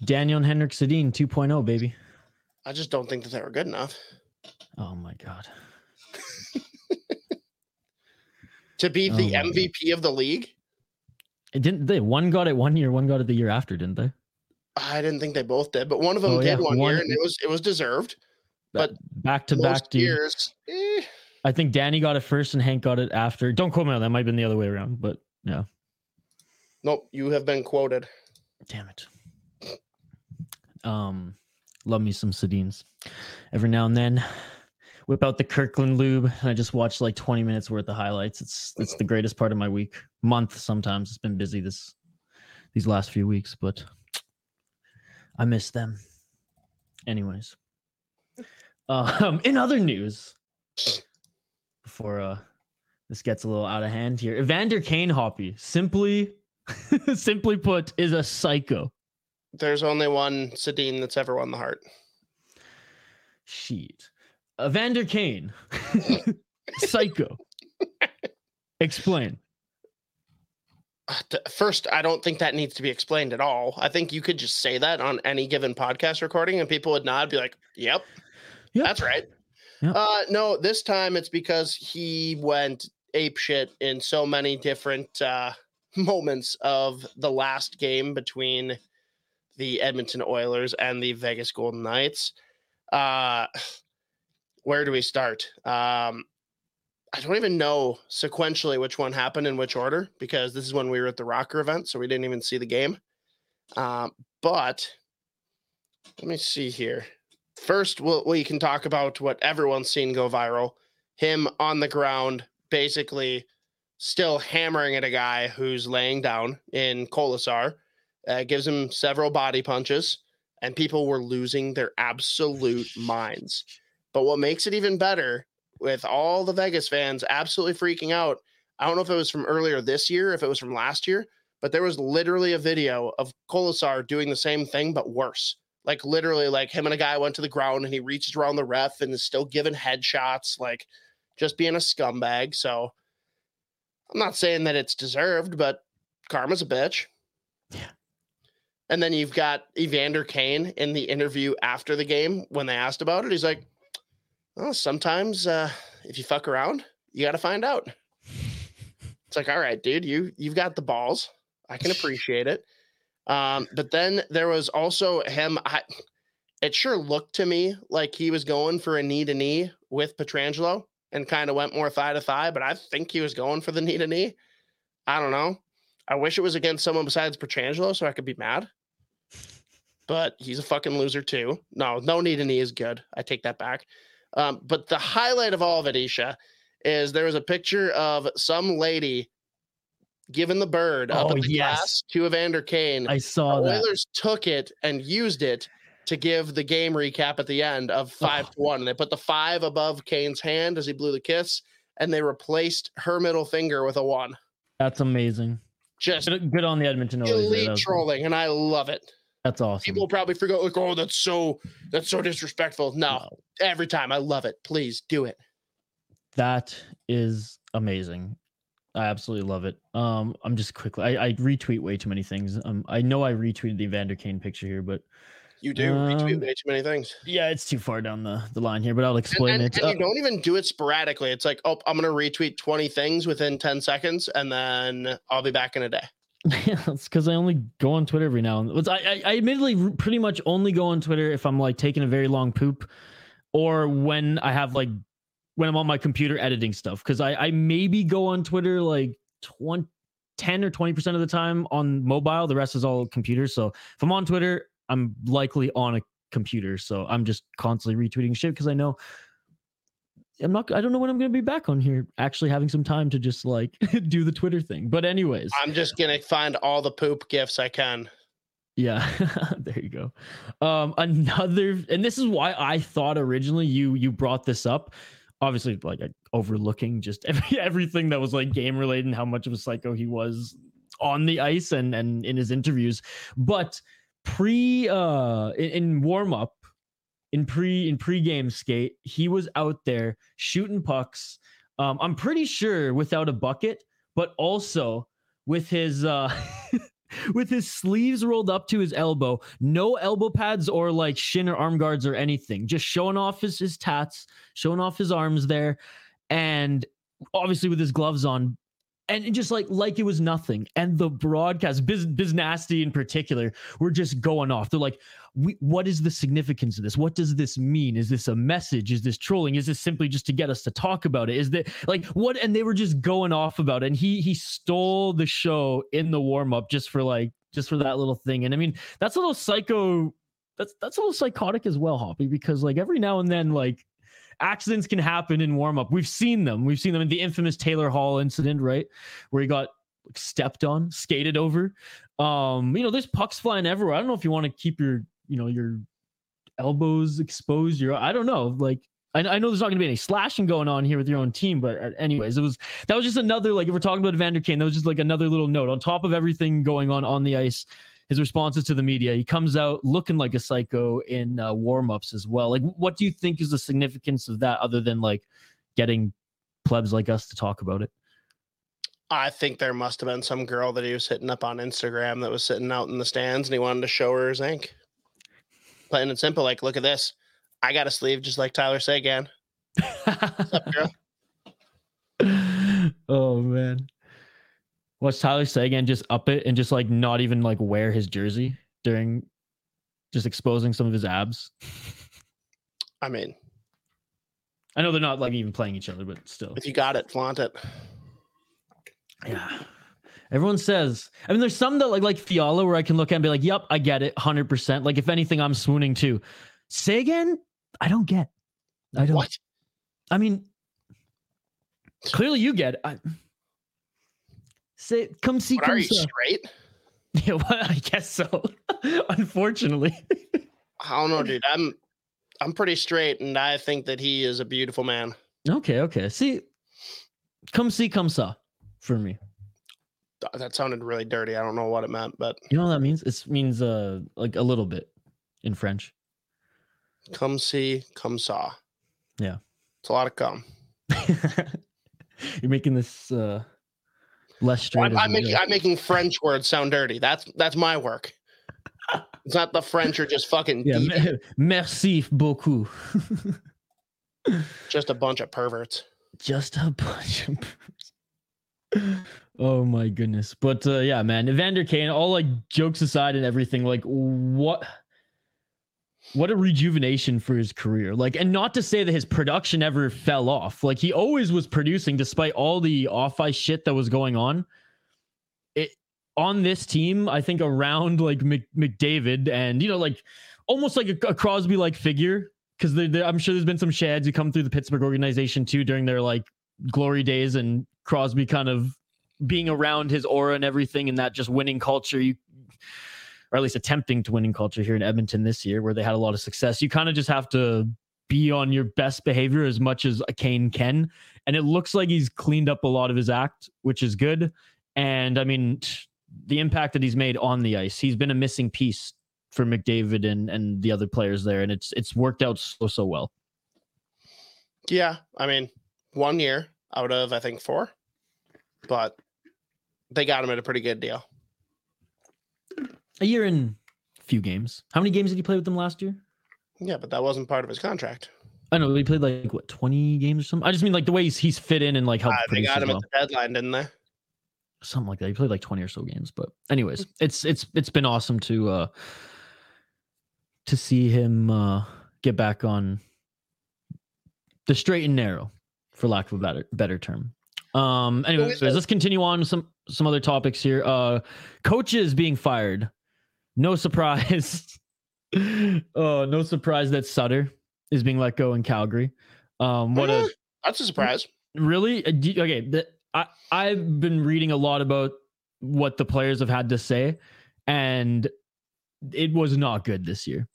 Daniel and Henrik Sedin 2.0, baby. I just don't think that they were good enough. Oh my god. to be the Oh, my MVP of the league? It didn't they one got it one year, one got it the year after, didn't they? I didn't think they both did, but one of them Oh, did yeah, one, one- year, and it was it was deserved. But back to back, years, eh, I think Danny got it first and Hank got it after. Don't quote me on that. Might have been the other way around, but yeah. nope. You have been quoted. Damn it. Um, love me some Sedins. Every now and then, whip out the Kirkland lube, and I just watch like 20 minutes worth of highlights. It's it's the greatest part of my week, month. Sometimes it's been busy this these last few weeks, but I miss them. Anyways, um, in other news, before uh this gets a little out of hand here, Evander Kane Hoppy simply simply put, is a psycho. There's only one Sedin that's ever won the Hart. Sheet. Evander Kane. psycho. Explain. Uh, First, I don't think that needs to be explained at all. I think you could just say that on any given podcast recording, and people would nod, be like, "Yep, Yep. that's right." Yep. Uh, no, this time it's because he went ape shit in so many different uh, moments of the last game between the Edmonton Oilers and the Vegas Golden Knights. Uh, where do we start? Um, I don't even know sequentially which one happened in which order because this is when we were at the ROKKR event, so we didn't even see the game. Um, but let me see here. First, we'll, we can talk about what everyone's seen go viral. Him on the ground, basically still hammering at a guy who's laying down in Kolesar. Uh, gives him several body punches, and people were losing their absolute minds. But what makes it even better with all the Vegas fans absolutely freaking out. I don't know if it was from earlier this year, if it was from last year, but there was literally a video of Kolesar doing the same thing, but worse. Like literally, like him and a guy went to the ground and he reaches around the ref and is still giving headshots, like just being a scumbag. So I'm not saying that it's deserved, but karma's a bitch. Yeah. And then you've got Evander Kane in the interview after the game when they asked about it. He's like, well, sometimes uh, if you fuck around, you got to find out. It's like, all right, dude, you you've got the balls. I can appreciate it. Um, but then there was also him. I, it sure looked to me like he was going for a knee to knee with Pietrangelo and kind of went more thigh to thigh. But I think he was going for the knee to knee. I don't know. I wish it was against someone besides Pietrangelo so I could be mad. But he's a fucking loser too. No, no knee to knee is good. I take that back. Um, but the highlight of all of it, Isha, is there was a picture of some lady giving the bird up Oh, at the yes. glass to Evander Kane. I saw the that. Oilers took it and used it to give the game recap at the end of five to one. And they put the five above Kane's hand as he blew the kiss, and they replaced her middle finger with a one. That's amazing. Just Good, good on the Edmonton Oilers. elite trolling, and I love it. That's awesome. People probably forget, like, oh, that's so that's so disrespectful. No, every time I love it. Please do it. that is amazing. I absolutely love it. Um, I'm just quickly. I, I retweet way too many things. Um, I know I retweeted the Evander Kane picture here, but You do retweet Um, way too many things. yeah, it's too far down the, the line here. But I'll And, explain and, it. and Uh, you don't even do it sporadically. It's like, oh, I'm gonna retweet 20 things within 10 seconds, and then I'll be back in a day. Yeah, it's because I only go on Twitter every now and then. I, I, I admittedly pretty much only go on Twitter if I'm like taking a very long poop or when I have like when I'm on my computer editing stuff because I I maybe go on Twitter like 20, 10 or 20% of the time on mobile. The rest is all computer. So if I'm on Twitter, I'm likely on a computer. So I'm just constantly retweeting shit because I know I'm not I don't know when I'm gonna be back on here actually having some time to just like do the Twitter thing. But anyways. I'm just gonna find all the poop gifts I can. Yeah, there you go. Um another and this is why I thought originally you you brought this up. Obviously, like overlooking just every, everything that was like game related and how much of a psycho he was on the ice and and in his interviews. But pre uh in, in warm up in pre in pre-game skate he was out there shooting pucks. Um i'm pretty sure without a bucket but also with his uh with his sleeves rolled up to his elbow no elbow pads or like shin or arm guards or anything just showing off his his tats showing off his arms there. And obviously with his gloves on and just like like it was nothing. And the broadcast, Biz, Biz Nasty in particular, were just going off. They're like, we, "What is the significance of this? What does this mean? Is this a message? Is this trolling? Is this simply just to get us to talk about it? Is that like what?" And they were just going off about it. And he he stole the show in the warm up just for like just for that little thing. And I mean, that's a little psycho. That's that's a little psychotic as well, Hoppy, because like every now and then, like accidents can happen in warm up. We've seen them. We've seen them in the infamous Taylor Hall incident, right? Where he got stepped on, skated over. Um, you know, there's pucks flying everywhere. I don't know if you want to keep your, you know, your elbows exposed. Your, I don't know. Like, I, I know there's not going to be any slashing going on here with your own team, but uh, anyways, it was that was just another like if we're talking about Evander Kane, that was just like another little note on top of everything going on on the ice his responses to the media. He comes out looking like a psycho in uh, warm-ups as well. Like, what do you think is the significance of that, other than like getting plebs like us to talk about it? I think there must have been some girl that he was hitting up on Instagram that was sitting out in the stands, and he wanted to show her his ink. Plain and simple, like, look at this. I got a sleeve just like Tyler Seguin. What's up, girl? oh man. Watch Tyler Seguin just up it and just like not even like wear his jersey during just exposing some of his abs. I mean, I know they're not like even playing each other, but still. If you got it, flaunt it. Yeah. Everyone says, I mean, there's some that like like Fiala where I can look at and be like, yep, I get it, hundred percent. Like if anything, I'm swooning too. Seguin, I don't get. I don't. What? I mean, clearly you get. It. I, Say, come see. Come are you straight? Yeah, well, I guess so. Unfortunately, I don't know, dude. I'm I'm pretty straight, and I think that he is a beautiful man. Okay, okay. See, come see, come saw for me. That sounded really dirty. I don't know what it meant, but you know what that means? It means uh like a little bit in French. Come see, come saw. Yeah, it's a lot of come. You're making this uh less straight. I'm, I'm making I'm making French words sound dirty. That's that's my work. It's not the French are just fucking. Yeah, merci beaucoup. just a bunch of perverts. Just a bunch of. Perverts. Oh my goodness! But uh, yeah, man, Evander Kane. All like jokes aside and everything, like what what a rejuvenation for his career. Like, and not to say that his production ever fell off. Like, he always was producing despite all the off ice shit that was going on. It on this team, I think around like Mc, McDavid and you know, like almost like a, a Crosby like figure. Because I'm sure there's been some shads who come through the Pittsburgh organization too during their like glory days, and Crosby kind of being around his aura and everything, and that just winning culture. You or at least attempting to winning culture here in Edmonton this year, where they had a lot of success. You kind of just have to be on your best behavior as much as Kane can. And it looks like he's cleaned up a lot of his act, which is good. And I mean, the impact that he's made on the ice, he's been a missing piece for McDavid and and the other players there, and it's it's worked out so so well. Yeah, I mean, one year out of I think four, but they got him at a pretty good deal a year and a few games. How many games did he play with them last year? Yeah, but that wasn't part of his contract. I know he played like what twenty games or something. I just mean like the way he's, he's fit in and like how uh, they got him well. at the deadline, didn't they? Something like that. He played like twenty or so games, but anyways, it's it's it's been awesome to uh to see him uh get back on the straight and narrow for lack of a better better term. Um. Anyways, let's continue on with some some other topics here. Uh, coaches being fired. No surprise. oh, no surprise that Sutter is being let go in Calgary. Um, what a That's a surprise. really Uh, okay. The, I I've been reading a lot about what the players have had to say, and it was not good this year.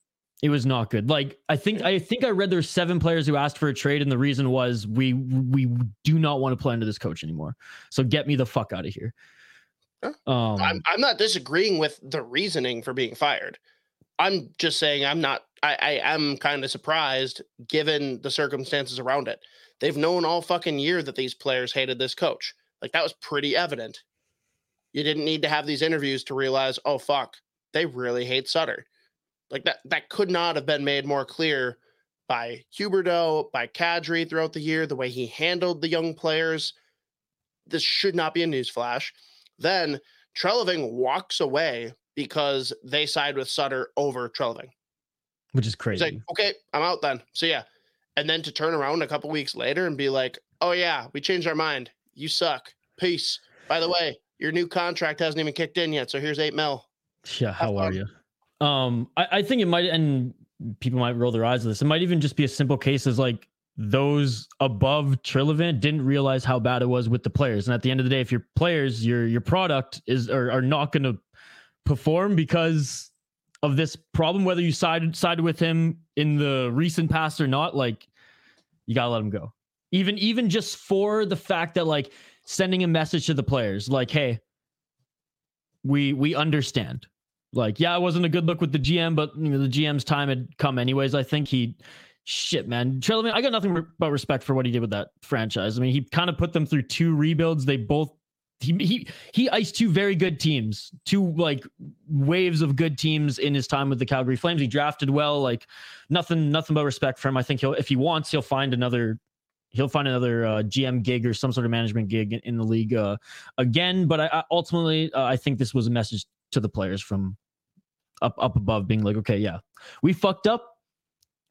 It was not good. Like I think I think I read there's seven players who asked for a trade, and the reason was we we do not want to play under this coach anymore. So get me the fuck out of here. Um, I'm I'm not disagreeing with the reasoning for being fired. I'm just saying I'm not I, I am kind of surprised given the circumstances around it. They've known all fucking year that these players hated this coach. Like that was pretty evident. You didn't need to have these interviews to realize, oh fuck, they really hate Sutter. Like that that could not have been made more clear by Huberdeau, by Kadri throughout the year, the way he handled the young players. This should not be a newsflash. Then Treliving walks away because they side with Sutter over Treliving. which is crazy. like, okay, I'm out then. See ya. And then to turn around a couple weeks later and be like, oh yeah, we changed our mind. You suck. Peace. By the way, your new contract hasn't even kicked in yet, so here's eight mil. Yeah, how are fun. you? Um, I, I think it might, and people might roll their eyes at this. It might even just be a simple case as like those above Treliving didn't realize how bad it was with the players. And at the end of the day, if your players, your your product is are, are not going to perform because of this problem, whether you sided sided with him in the recent past or not, like you gotta let him go. Even even just for the fact that like sending a message to the players, like, hey, we we understand. Like, yeah, it wasn't a good look with the GM, but you know, the GM's time had come anyways. I think he shit, man. Treliving, I got nothing re- but respect for what he did with that franchise. I mean, he kind of put them through two rebuilds. They both he he he iced two very good teams, two like waves of good teams in his time with the Calgary Flames. He drafted well, like nothing nothing but respect for him. I think he'll if he wants, he'll find another he'll find another uh, GM gig or some sort of management gig in, in the league uh, again. But I, I ultimately uh, I think this was a message to the players from up up above, being like, okay, yeah, we fucked up.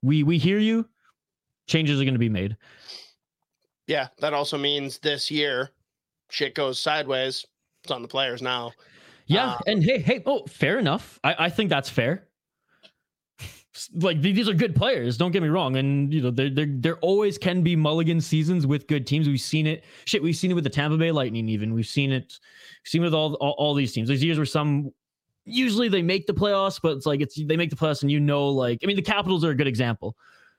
We we hear you. Changes are going to be made. Yeah, that also means this year shit goes sideways. It's on the players now. Yeah, Uh, and hey, hey, oh, fair enough. I, I think that's fair. like these are good players. Don't get me wrong, and you know there there there always can be mulligan seasons with good teams. We've seen it. Shit, we've seen it with the Tampa Bay Lightning. Even we've seen it. Seen it with all, all all these teams. There's years where some usually they make the playoffs, but it's like it's they make the playoffs, and you know, like I mean, the Capitals are a good example.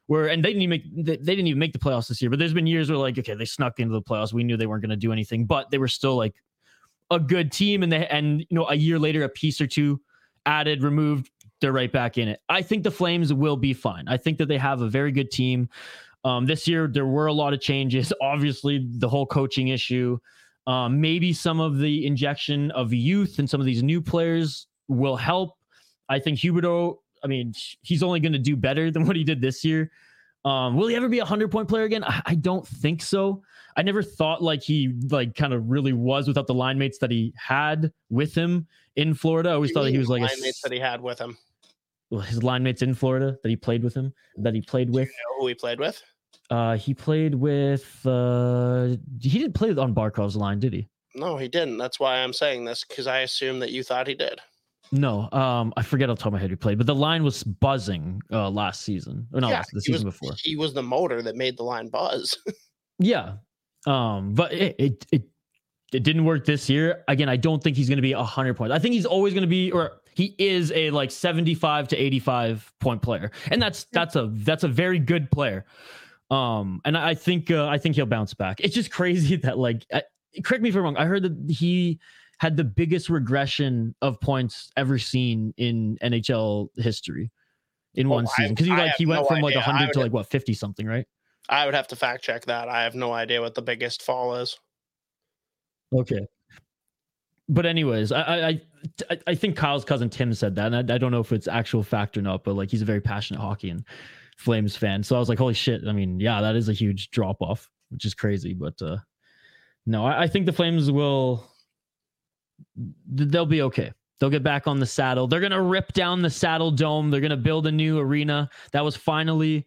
Where and they didn't even make they, they didn't even make the playoffs this year. But there's been years where like okay, they snuck into the playoffs. We knew they weren't going to do anything, but they were still like a good team and they and you know a year later a piece or two added removed they're right back in it i think the flames will be fine i think that they have a very good team um, this year there were a lot of changes obviously the whole coaching issue um, maybe some of the injection of youth and some of these new players will help i think Huberdeau i mean he's only going to do better than what he did this year um, will he ever be a 100 point player again I, I don't think so I never thought like he like kind of really was without the line mates that he had with him in Florida. I always You thought that he was like a, line mates that he had with him. well, his line mates in Florida that he played with him that he played with. You know who he played with? Uh, he played with uh, he didn't play on Barkov's line, did he? No, he didn't. That's why I'm saying this because I assume that you thought he did. No, um, I forget off the top of my head who played, but the line was buzzing uh last season. Or not Yeah, last, the he was- season before. He was the motor that made the line buzz. Yeah. Um, but it it it, it didn't work this year. Again, I don't think he's going to be a hundred points. I think he's always going to be, or he is a like seventy-five to eighty-five point player, and that's that's a that's a very good player. Um, and I I think uh, I think he'll bounce back. It's just crazy that like, uh, correct me if I'm wrong. I heard that he had the biggest regression of points ever seen in NHL history in Oh, one season because he like he went no from like idea. I hundred to like what fifty something, right? I would have to fact check that. I have no idea what the biggest fall is. Okay. But anyways, I I I, I think Kyle's cousin Tim said that, and I, I don't know if it's actual fact or not, but like he's a very passionate hockey and Flames fan. So I was like, holy shit! I mean, yeah, that is a huge drop off, which is crazy. But uh no, I, I think the Flames will. Th- They'll be okay. They'll get back on the saddle. They're gonna rip down the Saddle Dome. They're gonna build a new arena that was finally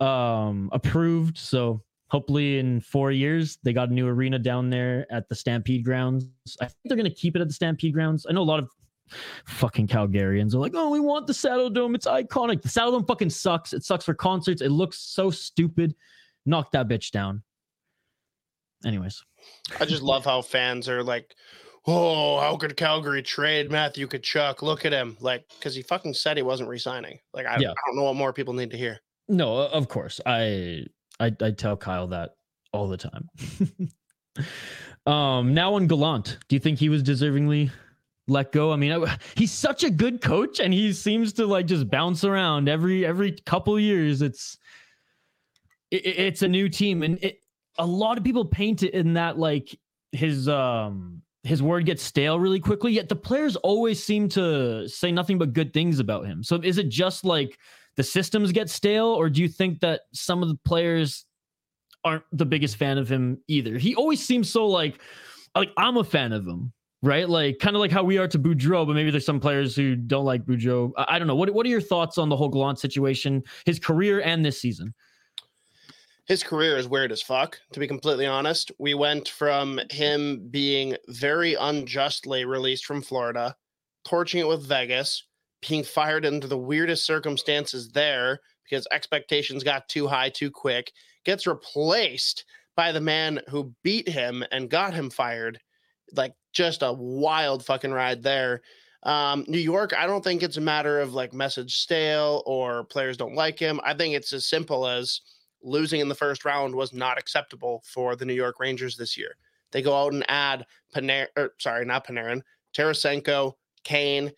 um approved. So Hopefully, in four years, they got a new arena down there at the Stampede grounds. I think they're going to keep it at the Stampede grounds. I know a lot of fucking Calgarians are like, oh, we want the Saddle Dome. It's iconic. The Saddle Dome fucking sucks. It sucks for concerts. It looks so stupid. Knock that bitch down. Anyways, I just love how fans are like, oh, how could Calgary trade Matthew Tkachuk? Look at him. Like, because he fucking said he wasn't resigning. Like, I, Yeah. I don't know what more people need to hear. no, of course. I I, I tell Kyle that all the time. um, now on Gallant, do you think he was deservingly let go? I mean, I, he's such a good coach, and he seems to like just bounce around every every couple years. It's it, it- it's a new team, and it, a lot of people paint it in that like his um his word gets stale really quickly. Yet the players always seem to say nothing but good things about him. So is it just like the systems get stale, or do you think that some of the players aren't the biggest fan of him either? He always seems so like like I'm a fan of him, right? Like kind of like how we are to Boudreau, but maybe there's some players who don't like Boudreau. I, I don't know. What what are your thoughts on the whole Gallant situation, his career and this season? His career is weird as fuck, to be completely honest. We went from him being very unjustly released from Florida, torching it with Vegas, being fired under the weirdest circumstances there because expectations got too high too quick, gets replaced by the man who beat him and got him fired. Like just a wild fucking ride there. Um, New York, I don't think it's a matter of like message stale or players don't like him. I think it's as simple as losing in the first round was not acceptable for the New York Rangers this year. They go out and add Panarin, or sorry, not Panarin, Tarasenko, Kane,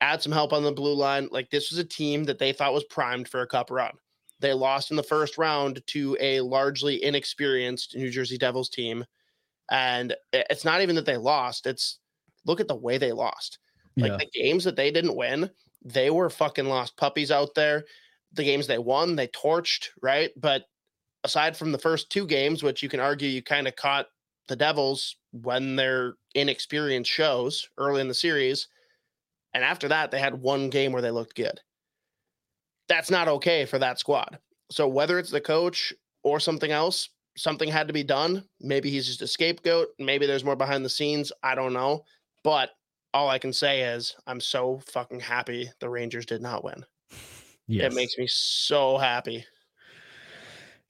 add some help on the blue line. Like this was a team that they thought was primed for a cup run. They lost in the first round to a largely inexperienced New Jersey Devils team. And it's not even that they lost, it's look at the way they lost. Like the games that they didn't win, they were fucking lost puppies out there. The games they won, they torched, right? But aside from the first two games, which you can argue you kind of caught the Devils when their inexperience shows early in the series, and after that, they had one game where they looked good. That's not okay for that squad. So whether it's the coach or something else, something had to be done. Maybe he's just a scapegoat. Maybe there's more behind the scenes. I don't know. But all I can say is I'm so fucking happy the Rangers did not win. Yes. It makes me so happy.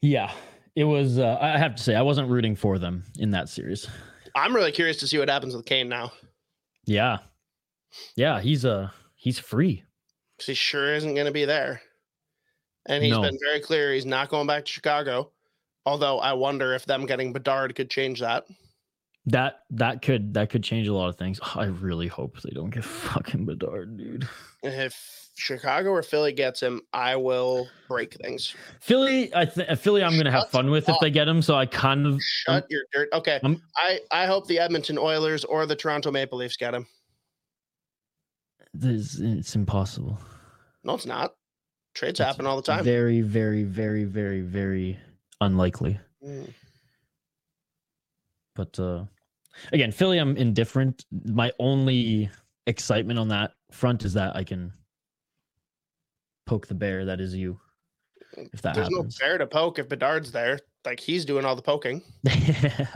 yeah. It was. Uh, I have to say, I wasn't rooting for them in that series. I'm really curious to see what happens with Kane now Yeah, yeah. He's uh he's free. he sure isn't going to be there. And he's No. been very clear he's not going back to Chicago. Although I wonder if them getting Bedard could change that. That that could that could change a lot of things. I really hope they don't get fucking Bedard, dude. If Chicago or Philly gets him, I will break things. Philly, I think Philly, I'm gonna have fun with if they get him. So I kind of Shut your dirt. Okay. I'm- I, I hope the Edmonton Oilers or the Toronto Maple Leafs get him. this it's impossible. No, it's not. Trades It's happen all the time. Very, very, very, very, very unlikely. Mm. But uh again, Philly, I'm indifferent. My only excitement on that front is that I can poke the bear that is you. If that There's happens. no bear to poke if Bedard's there. Like he's doing all the poking.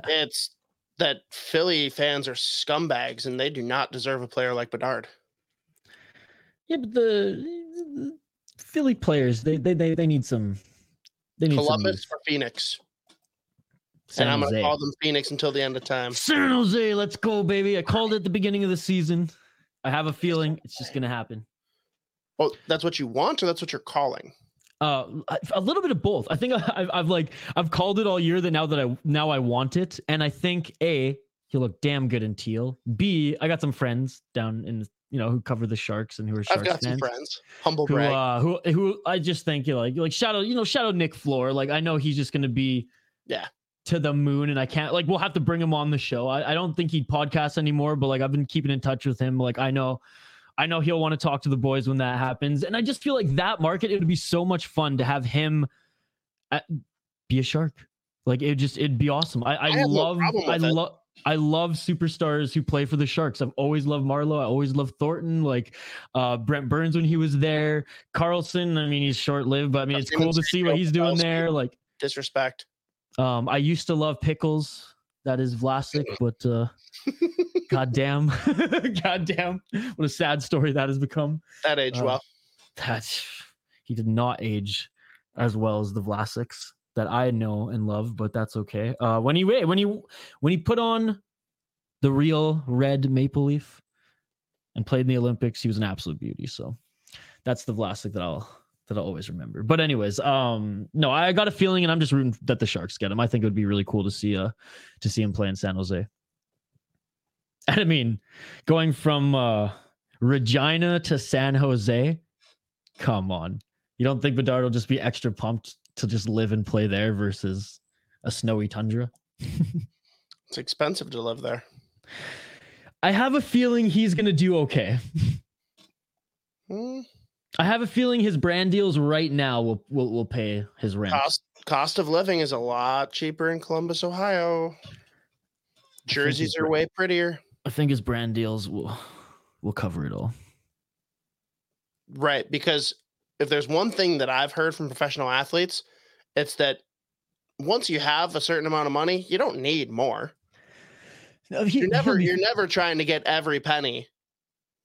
It's that Philly fans are scumbags and they do not deserve a player like Bedard. yeah, but the, Philly players, they they they, they need some they need Columbus some or Phoenix. San and I'm going to call them Phoenix until the end of time. San Jose, let's go, baby. I called it at the beginning of the season. I have a feeling it's just gonna happen. Oh, that's what you want or that's what you're calling? Uh, a- little bit of both. I think I've, I've like I've called it all year that now that I now I want it, and I think a he'll look damn good in teal. B I got some friends down in you know who cover the Sharks and who are Sharks I've got some friends. Humble Who, brag. uh, who who I just think you know, like like shadow you know shadow Nick Floor like I know he's just gonna be Yeah. To the moon and I can't like we'll have to bring him on the show I, I don't think he'd podcast anymore but like I've been keeping in touch with him like I know I know he'll want to talk to the boys when that happens. And I just feel like that market, it would be so much fun to have him at, be a shark. Like it just it'd be awesome. I, I, I have no love I love I love superstars who play for the Sharks. I've always loved Marleau. I always loved Thornton. Like uh, Brent Burns when he was there. Karlsson. I mean, he's short lived, but I mean, it's cool to see what he's doing there. Like Disrespect. Um, I used to love pickles. That is Vlasic, but uh, goddamn, goddamn, what a sad story that has become. That age Uh, well. That he did not age as well as the Vlasics that I know and love, but that's okay. Uh, when he when he when he put on the real red maple leaf and played in the Olympics, he was an absolute beauty. So that's the Vlasic that I'll that I'll always remember. But anyways, um, no, I got a feeling, and I'm just rooting that the Sharks get him. I think it would be really cool to see uh to see him play in San Jose. And I mean, going from uh Regina to San Jose, come on. You don't think Bedard will just be extra pumped to just live and play there versus a snowy tundra? It's expensive to live there. I have a feeling he's gonna do okay. Hmm, I have a feeling his brand deals right now will will, will pay his rent. Cost cost of living is a lot cheaper in Columbus, Ohio. Jerseys are right. way prettier. I think his brand deals will will cover it all. Right. Because if there's one thing that I've heard from professional athletes, it's that once you have a certain amount of money, you don't need more. No, he- You're never be- you're never trying to get every penny.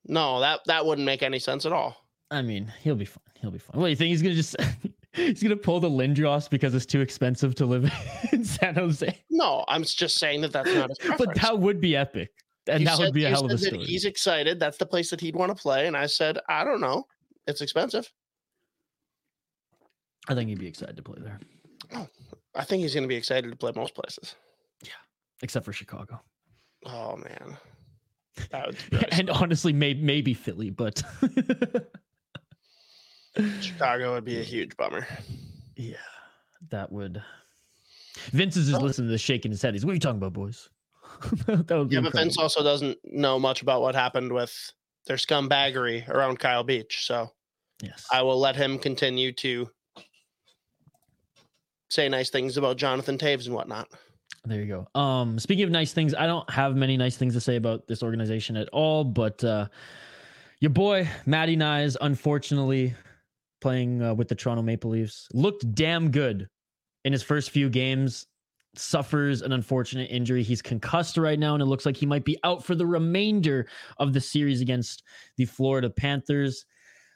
No, that that wouldn't make any sense at all. I mean, he'll be fine. He'll be fine. What you think he's gonna just he's gonna pull the Lindros because it's too expensive to live in San Jose? No, I'm just saying that that's not his But that would be epic, and You that would be a hell of a said story. He's excited. That's the place that he'd want to play. And I said, I don't know. It's expensive. I think he'd be excited to play there, I think he's going to be excited to play most places. Yeah, except for Chicago, Oh man, that would be and honestly, maybe maybe Philly, but Chicago would be a huge bummer. yeah, that would. Vince is just Oh. listening to this, shaking his head. He's, "What are you talking about, boys?" that would Yeah, but Vince also doesn't know much about what happened with their scumbaggery around Kyle Beach. So Yes, I will let him continue to say nice things about Jonathan Toews and whatnot. There you go. Um, speaking of nice things, I don't have many nice things to say about this organization at all, but uh, your boy Matty Knies, unfortunately, playing uh, with the Toronto Maple Leafs, looked damn good in his first few games. Suffers an unfortunate injury. He's concussed right now, and it looks like he might be out for the remainder of the series against the Florida Panthers.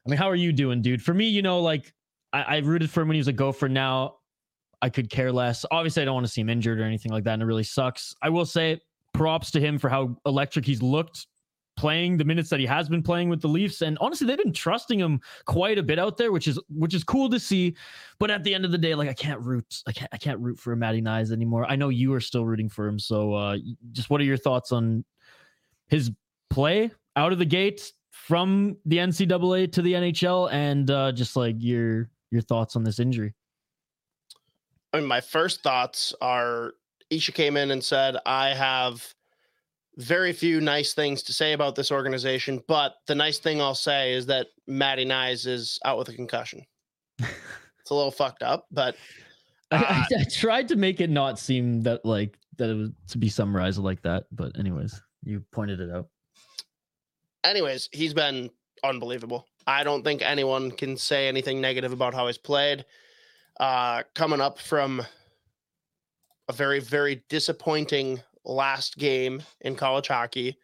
I mean, how are you doing, dude? For me, you know, like I, I rooted for him when he was a gopher. Now I could care less. Obviously, I don't want to see him injured or anything like that, and it really sucks. I will say props to him for how electric he's looked playing the minutes that he has been playing with the Leafs. And honestly, they've been trusting him quite a bit out there, which is which is cool to see. But at the end of the day, like I can't root, I can't I can't root for Matty Knies anymore. I know you are still rooting for him. So uh just what are your thoughts on his play out of the gate from the NCAA to the NHL and uh just like your your thoughts on this injury? I mean, my first thoughts are Isha came in and said, I have very few nice things to say about this organization, but the nice thing I'll say is that Matty Knies is out with a concussion. it's a little fucked up, but I, Uh, I, I tried to make it not seem that like that it was to be summarized like that, but anyways, you pointed it out. anyways, he's been unbelievable. I don't think anyone can say anything negative about how he's played. Uh, coming up from a very, very disappointing last game in college hockey,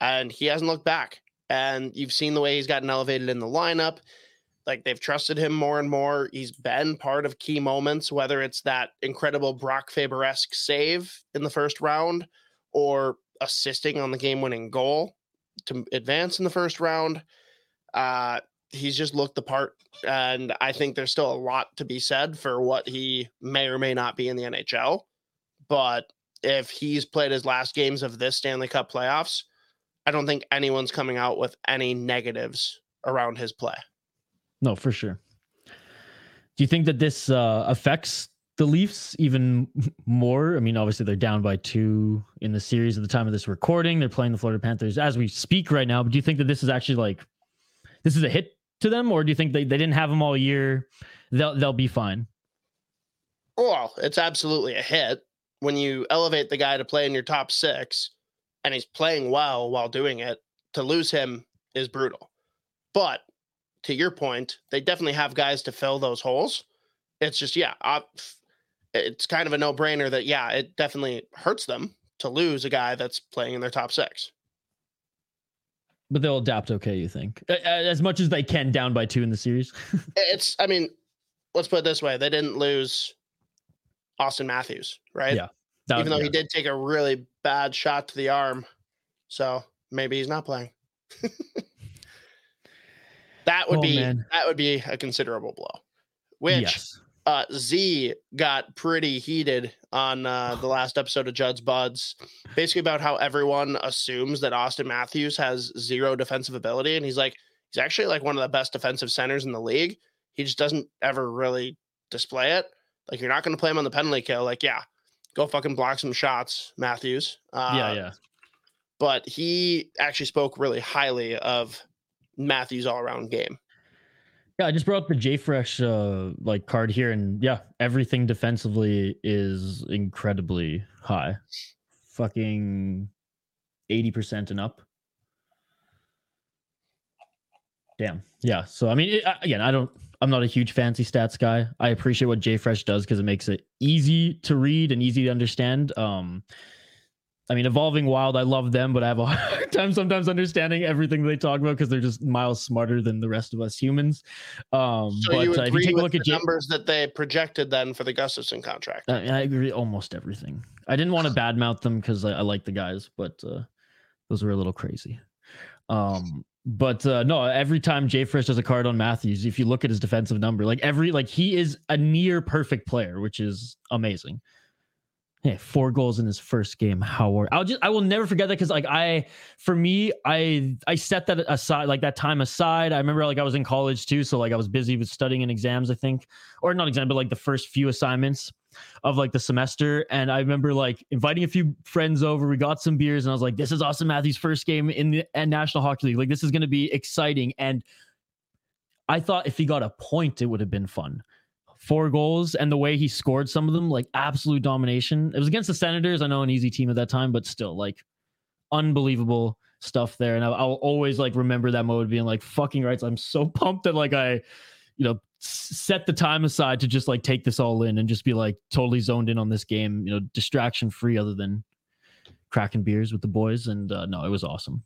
and he hasn't looked back. And you've seen the way he's gotten elevated in the lineup. Like they've trusted him more and more. He's been part of key moments, whether it's that incredible Brock Faber esque save in the first round or assisting on the game winning goal to advance in the first round. Uh, he's just looked the part, and I think there's still a lot to be said for what he may or may not be in the NHL. But if he's played his last games of this Stanley Cup playoffs, I don't think anyone's coming out with any negatives around his play. No, for sure. Do you think that this uh, affects the Leafs even more? I mean, obviously they're down by two in the series at the time of this recording. They're playing the Florida Panthers as we speak right now. But do you think that this is actually like this is a hit to them, or do you think they, they didn't have them all year? They'll they'll be fine. Well, it's absolutely a hit when you elevate the guy to play in your top six and he's playing well while doing it. To lose him is brutal. But to your point, they definitely have guys to fill those holes. It's just, yeah, f- it's kind of a no brainer that yeah, it definitely hurts them to lose a guy that's playing in their top six. But they'll adapt okay, you think? As much as they can down by two in the series. it's I mean, let's put it this way. They didn't lose Auston Matthews, right? Yeah. Even though yeah. he did take a really bad shot to the arm. So maybe he's not playing. that would oh, be man. that would be a considerable blow. Which yes. uh, Z got pretty heated on uh, the last episode of Judd's Buds, basically about how everyone assumes that Auston Matthews has zero defensive ability, and he's like he's actually like one of the best defensive centers in the league. He just doesn't ever really display it. Like you're not going to play him on the penalty kill. Like yeah, go fucking block some shots, Matthews. Uh, yeah, yeah but he actually spoke really highly of Matthews' all around game. Yeah, I just brought up the JFresh uh, like card here, and yeah, everything defensively is incredibly high, fucking eighty percent and up. Damn. Yeah. So I mean, it, again, I don't. I'm not a huge fancy stats guy. I appreciate what JFresh does because it makes it easy to read and easy to understand. Um, I mean, Evolving Wild, I love them, but I have a hard time sometimes understanding everything they talk about because they're just miles smarter than the rest of us humans. Um, so but you uh, if you take a look at the J- numbers that they projected then for the Gustavsson contract, I, I agree almost everything. I didn't want to badmouth them because I, I, like the guys, but uh, those were a little crazy. Um, but uh, no, every time JFresh does a card on Matthews, if you look at his defensive number, like every like he is a near perfect player, which is amazing. Hey, four goals in his first game. How I'll just I will never forget that because like I for me I I set that aside like that time aside. I remember like I was in college too, so like I was busy with studying and exams. I think or not exam, but like the first few assignments of like the semester. And I remember like inviting a few friends over. We got some beers, and I was like, "This is Auston Matthews' first game in the National Hockey League. Like this is going to be exciting." And I thought if he got a point, it would have been fun four goals and the way he scored some of them, like absolute domination. It was against the Senators. I know an easy team at that time, but still, like unbelievable stuff there. And I'll, I'll always like remember that mode being like fucking rights. I'm so pumped that like I, you know, set the time aside to just like take this all in and just be like totally zoned in on this game. You know, distraction free other than cracking beers with the boys. And uh, no, it was awesome.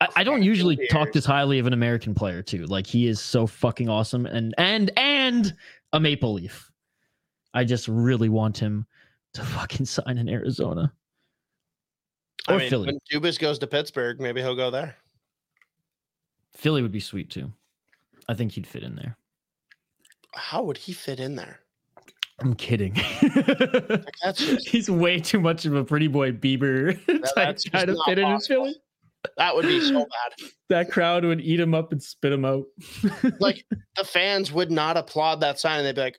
I, I, don't usually talk this highly of an American player too. Like he is so fucking awesome and and and a Maple Leaf. I just really want him to fucking sign in Arizona. Or I mean, Philly. When Dubas goes to Pittsburgh, maybe he'll go there. Philly would be sweet too. I think he'd fit in there. How would he fit in there? I'm kidding. He's way too much of a pretty boy Bieber type guy to fit in in Philly. That would be so bad. that crowd would eat him up and spit him out. like the fans would not applaud that sign. And they'd be like,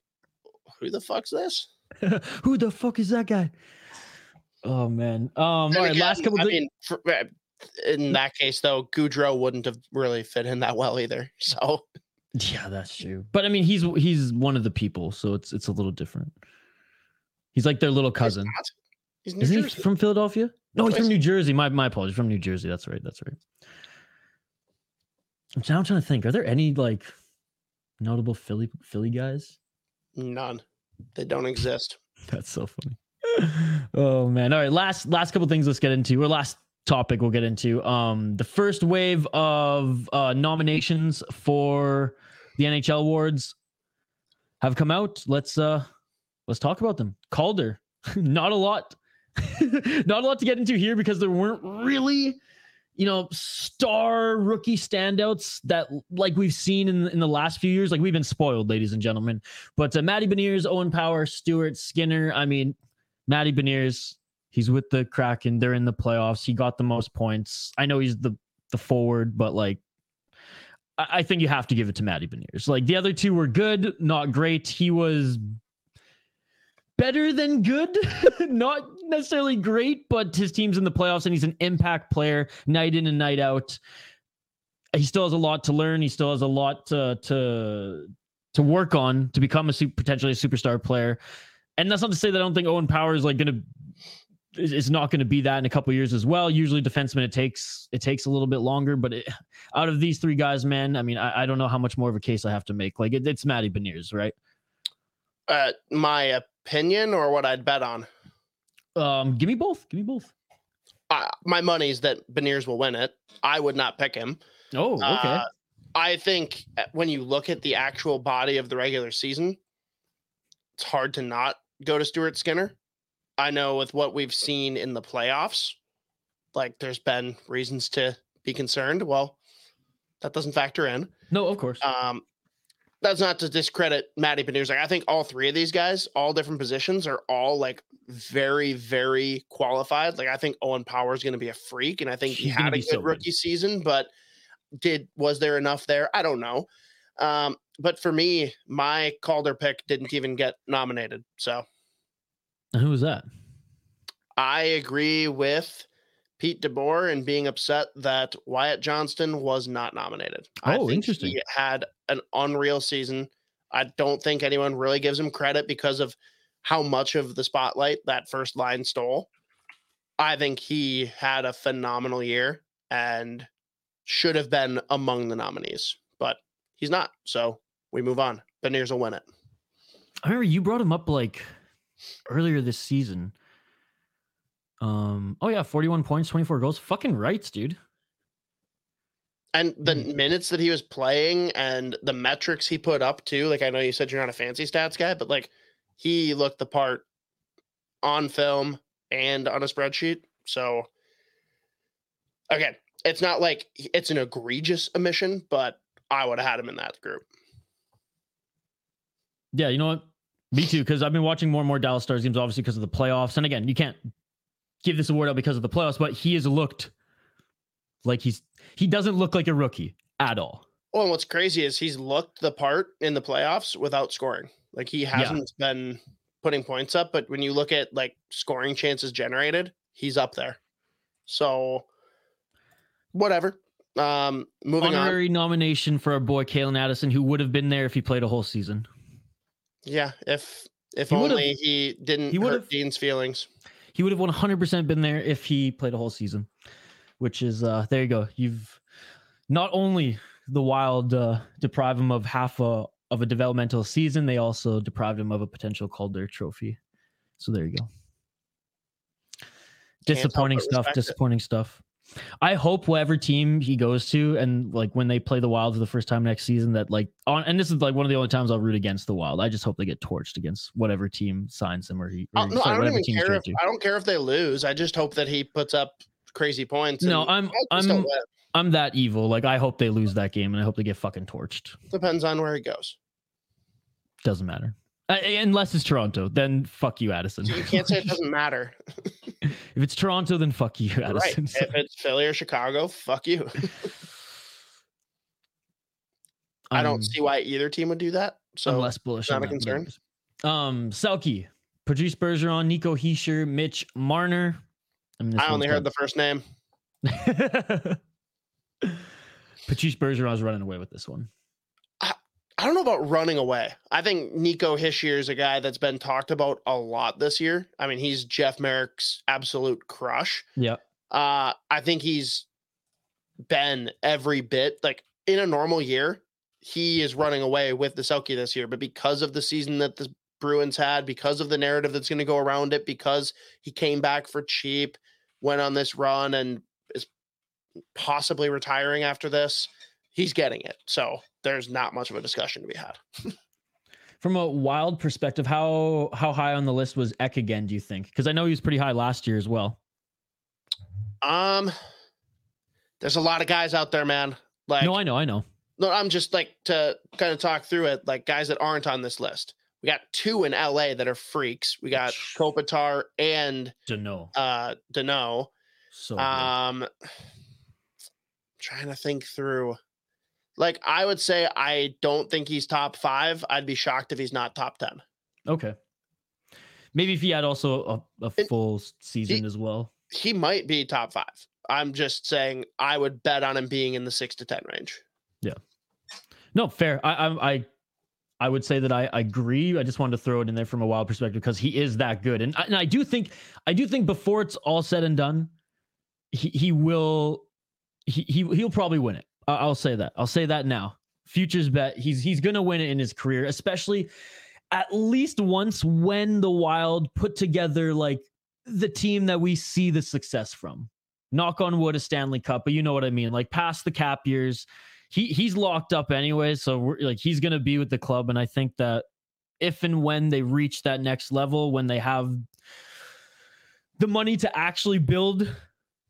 "Who the fuck's this? Who the fuck is that guy?" Oh man. Um. all right. Again, last couple. I mean, for, in mm. that case, though, Gaudreau wouldn't have really fit in that well either. So. Yeah, that's true. But I mean, he's he's one of the people, so it's it's a little different. He's like their little cousin. He's Isn't Jersey. he from Philadelphia? No, he's from New Jersey. My my apologies. From New Jersey. That's right. That's right. I'm trying to think. Are there any like notable Philly Philly guys? None. They don't exist. That's so funny. oh man. All right. Last last couple things let's get into. Or last topic we'll get into. Um the first wave of uh nominations for the NHL awards have come out. Let's uh let's talk about them. Calder. Not a lot Not a lot to get into here because there weren't really, you know, star rookie standouts that like we've seen in, in the last few years. Like we've been spoiled, ladies and gentlemen. But uh, Beniers, Owen Power, Stuart Skinner. I mean, Matty Beniers, he's with the Kraken. They're in the playoffs. He got the most points. I know he's the the forward, but like I think you have to give it to Matty Beniers. Like the other two were good, not great. He was better than good, not necessarily great, but his team's in the playoffs and he's an impact player night in and night out. He still has a lot to learn. He still has a lot to to to work on to become a super, potentially a superstar player. And that's not to say that I don't think Owen Power is like going to is not going to be that in a couple years as well. Usually defenseman it takes it takes a little bit longer, but it, out of these three guys, man, I mean, I, I, don't know how much more of a case I have to make. Like it, it's Matty Beniers, right? Uh, my opinion or what I'd bet on. Um, give me both. Give me both. Uh, my money's that Beniers will win it. I would not pick him. Oh, okay. Uh, I think uh, when you look at the actual body of the regular season, it's hard to not go to Stuart Skinner. I know with what we've seen in the playoffs, like there's been reasons to be concerned. Well, that doesn't factor in. no, of course. Um, that's not to discredit Matty Beniers. Like I think all three of these guys, all different positions, are all like very, very qualified. Like I think Owen Power is going to be a freak, and I think he He's had a good so good. rookie season. But did was there enough there? I don't know. Um, but for me, my Calder pick didn't even get nominated. So Who was that? I agree with Pete DeBoer and being upset that Wyatt Johnston was not nominated. I Oh, think interesting. He had an unreal season. I don't think anyone really gives him credit because of how much of the spotlight that first line stole. I think he had a phenomenal year and should have been among the nominees, but he's not. So we move on. Beniers will win it. I remember you brought him up like earlier this season. Um. Oh yeah, forty-one points, twenty-four goals. Fucking rights, dude. And the Mm. minutes that he was playing and the metrics he put up too, like I know you said you're not a fancy stats guy, but like he looked the part on film and on a spreadsheet. So again, it's not like it's an egregious omission, but I would have had him in that group. Yeah, you know what? Me too, because I've been watching more and more Dallas Stars games, obviously because of the playoffs. And again, you can't give this award out because of the playoffs, but he has looked like he's he doesn't look like a rookie at all. Well, and what's crazy is he's looked the part in the playoffs without scoring. Like he hasn't been putting points up, but when you look at like scoring chances generated, he's up there. So whatever. Um moving on. Honorary nomination for our boy Calen Addison, who would have been there if he played a whole season. Yeah, if if He only he didn't he hurt Dean's feelings. He would have 100% been there if he played a whole season, which is uh there you go. You've not only the Wild uh, deprive him of half a of a developmental season, they also deprived him of a potential Calder trophy. So there you go. Disappointing stuff. respect it. Disappointing stuff. I hope whatever team he goes to, and like when they play the Wild for the first time next season, that like on and this is like one of the only times I'll root against the Wild. I just hope they get torched against whatever team signs him or he. Or, no, sorry, I don't even care if. I don't care if they lose. I just hope that he puts up crazy points. No, I'm I just don't I'm. I'm that evil. Like I hope they lose that game, and I hope they get fucking torched. depends on where he goes. Doesn't matter. Uh, unless it's Toronto, then fuck you, Addison. You can't say it doesn't matter. if it's Toronto, then fuck you, Addison. right. If it's Philly or Chicago, fuck you. I don't see why either team would do that. So I'm less bullish. not a concern. Um, Selke, Patrice Bergeron, Nico Hischier, Mitch Marner. I, mean, I only heard the first name. Patrice Bergeron's running away with this one. I don't know about running away. I think Nico Hischier is a guy that's been talked about a lot this year. I mean, he's Jeff Merrick's absolute crush. Yeah. Uh, I think he's been every bit like in a normal year, he is running away with the Selke this year. But because of the season that the Bruins had, because of the narrative that's going to go around it, because he came back for cheap, went on this run, and is possibly retiring after this, he's getting it. So there's not much of a discussion to be had. From a wild perspective, how how high on the list was Ek again? Do you think? Because I know he was pretty high last year as well. Um, there's a lot of guys out there, man. Like, no, I know, I know. no, I'm just like to kind of talk through it, like guys that aren't on this list. We got two in LA that are freaks. We got Kopitar and know. uh Danault. So. Um trying to think through. Like I would say I don't think he's top five. I'd be shocked if he's not top ten. okay. Maybe if he had also a, a full s- season as well. He might be top five. I'm just saying I would bet on him being in the six to ten range. Yeah. No, fair. I I I, I would say that I, I agree. I just wanted to throw it in there from a wild perspective because he is that good, and I, and I do think I do think before it's all said and done, he he will he, he he'll probably win it. I'll say that. I'll say that now. Futures bet he's he's gonna win it in his career, especially. at least once when the Wild put together like the team that we see the success from. Knock on wood, a Stanley Cup, but you know what I mean. Like past the cap years, he he's locked up anyway, so we're like he's gonna be with the club, and I think that if and when they reach that next level, when they have the money to actually build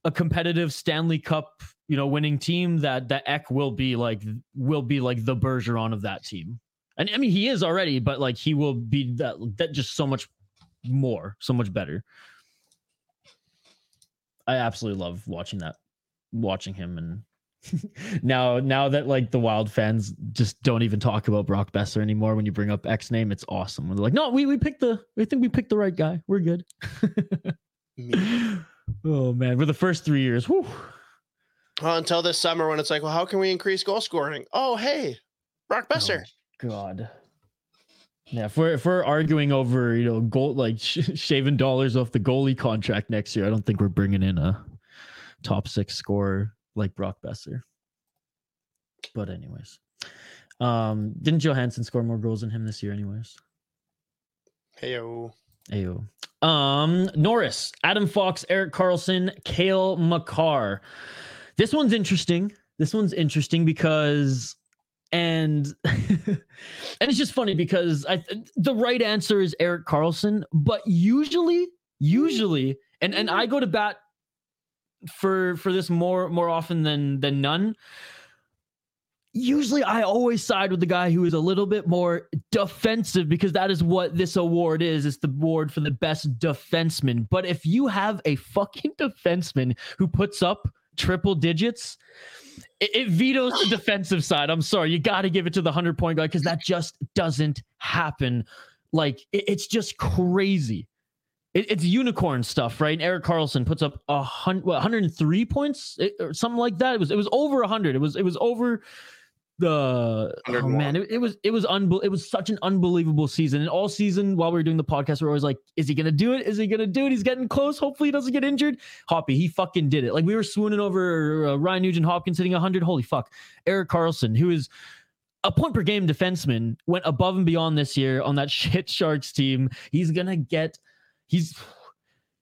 a competitive Stanley Cup, you know, winning team, that that Ek will be like will be like the Bergeron of that team. And I mean, he is already, but like he will be that that just so much more, so much better. I absolutely love watching that, watching him, and now now that like the Wild fans just don't even talk about Brock Boeser anymore when you bring up Ek's name, it's awesome. When they're like, no, we we picked the, we think we picked the right guy. We're good. oh man, for the first three years, whew. Well, until this summer when it's like, well, how can we increase goal scoring? Oh, hey, Brock Boeser. Oh, God. Yeah, if we're if we're arguing over you know goal like sh- shaving dollars off the goalie contract next year, I don't think we're bringing in a top six scorer like Brock Boeser. But anyways, um, didn't Johansson score more goals than him this year? Anyways, Heyo. Ayo. Um, Norris, Adam Fox, Erik Karlsson, Cale Makar. This one's interesting. This one's interesting because and and it's just funny because I the right answer is Erik Karlsson, but usually, usually, and and I go to bat for for this more more often than than none. Usually, I always side with the guy who is a little bit more defensive because that is what this award is. It's the award for the best defenseman. But if you have a fucking defenseman who puts up triple digits, it, it vetoes the defensive side. I'm sorry, you got to give it to the hundred point guy because that just doesn't happen. Like it, it's just crazy. It, it's unicorn stuff, right? And Erik Karlsson puts up a hundred, 103 points or something like that. It was it was over hundred. It was it was over the oh man it, it was it was unbel- it was such an unbelievable season. And all season while we were doing the podcast we are always like is he gonna do it? Is he gonna do it? He's getting close. Hopefully he doesn't get injured. Hoppy he fucking did it. Like we were swooning over uh, ryan nugent hopkins hitting 100 holy fuck. Erik Karlsson, who is a point per game defenseman went above and beyond this year on that shit sharks team. He's gonna get he's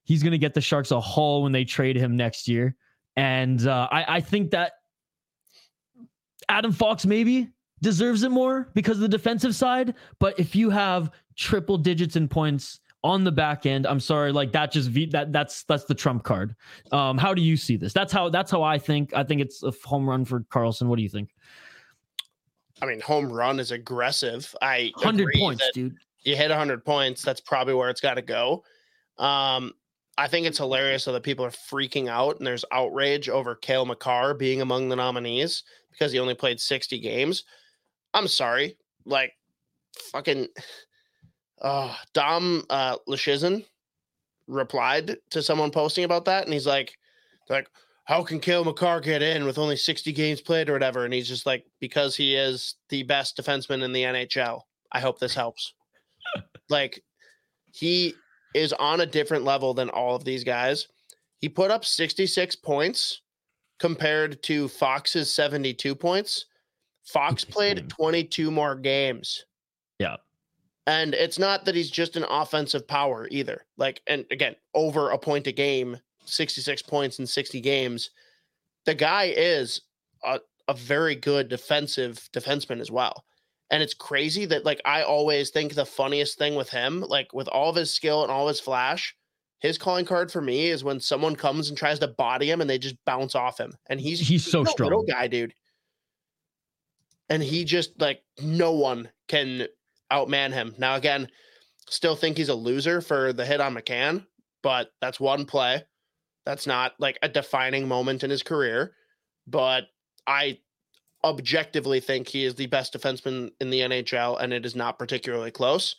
he's gonna get the sharks a haul when they trade him next year. And uh, I, I think that Adam Fox maybe deserves it more because of the defensive side. But if you have triple digits in points on the back end, I'm sorry, like that just that that's that's the trump card. Um, how do you see this? That's how that's how I think. I think it's a home run for Karlsson. What do you think? I mean, home run is aggressive. I Hundred points, dude. You hit 100 points. That's probably where it's got to go. Um, I think it's hilarious that people are freaking out and there's outrage over Cale Makar being among the nominees because he only played 60 games. I'm sorry. Like, fucking uh, Dom uh, replied to someone posting about that. And he's like, like, how can Cale Makar get in with only 60 games played or whatever? And he's just like, because he is the best defenseman in the NHL. I hope this helps. like, he is on a different level than all of these guys. He put up 66 points compared to Fox's 72 points. Fox played hmm. 22 more games. Yeah. And it's not that he's just an offensive power either. Like, and again, over a point a game, 66 points in 60 games. The guy is a, a very good defensive defenseman as well. And it's crazy that, like, I always think the funniest thing with him, like, with all of his skill and all his flash, his calling card for me is when someone comes and tries to body him and they just bounce off him. And he's He's so no little strong. guy, dude. And he just like no one can outman him. Now again, still think he's a loser for the hit on McCann, but that's one play. That's not like a defining moment in his career. But I objectively think he is the best defenseman in the NHL, and it is not particularly close.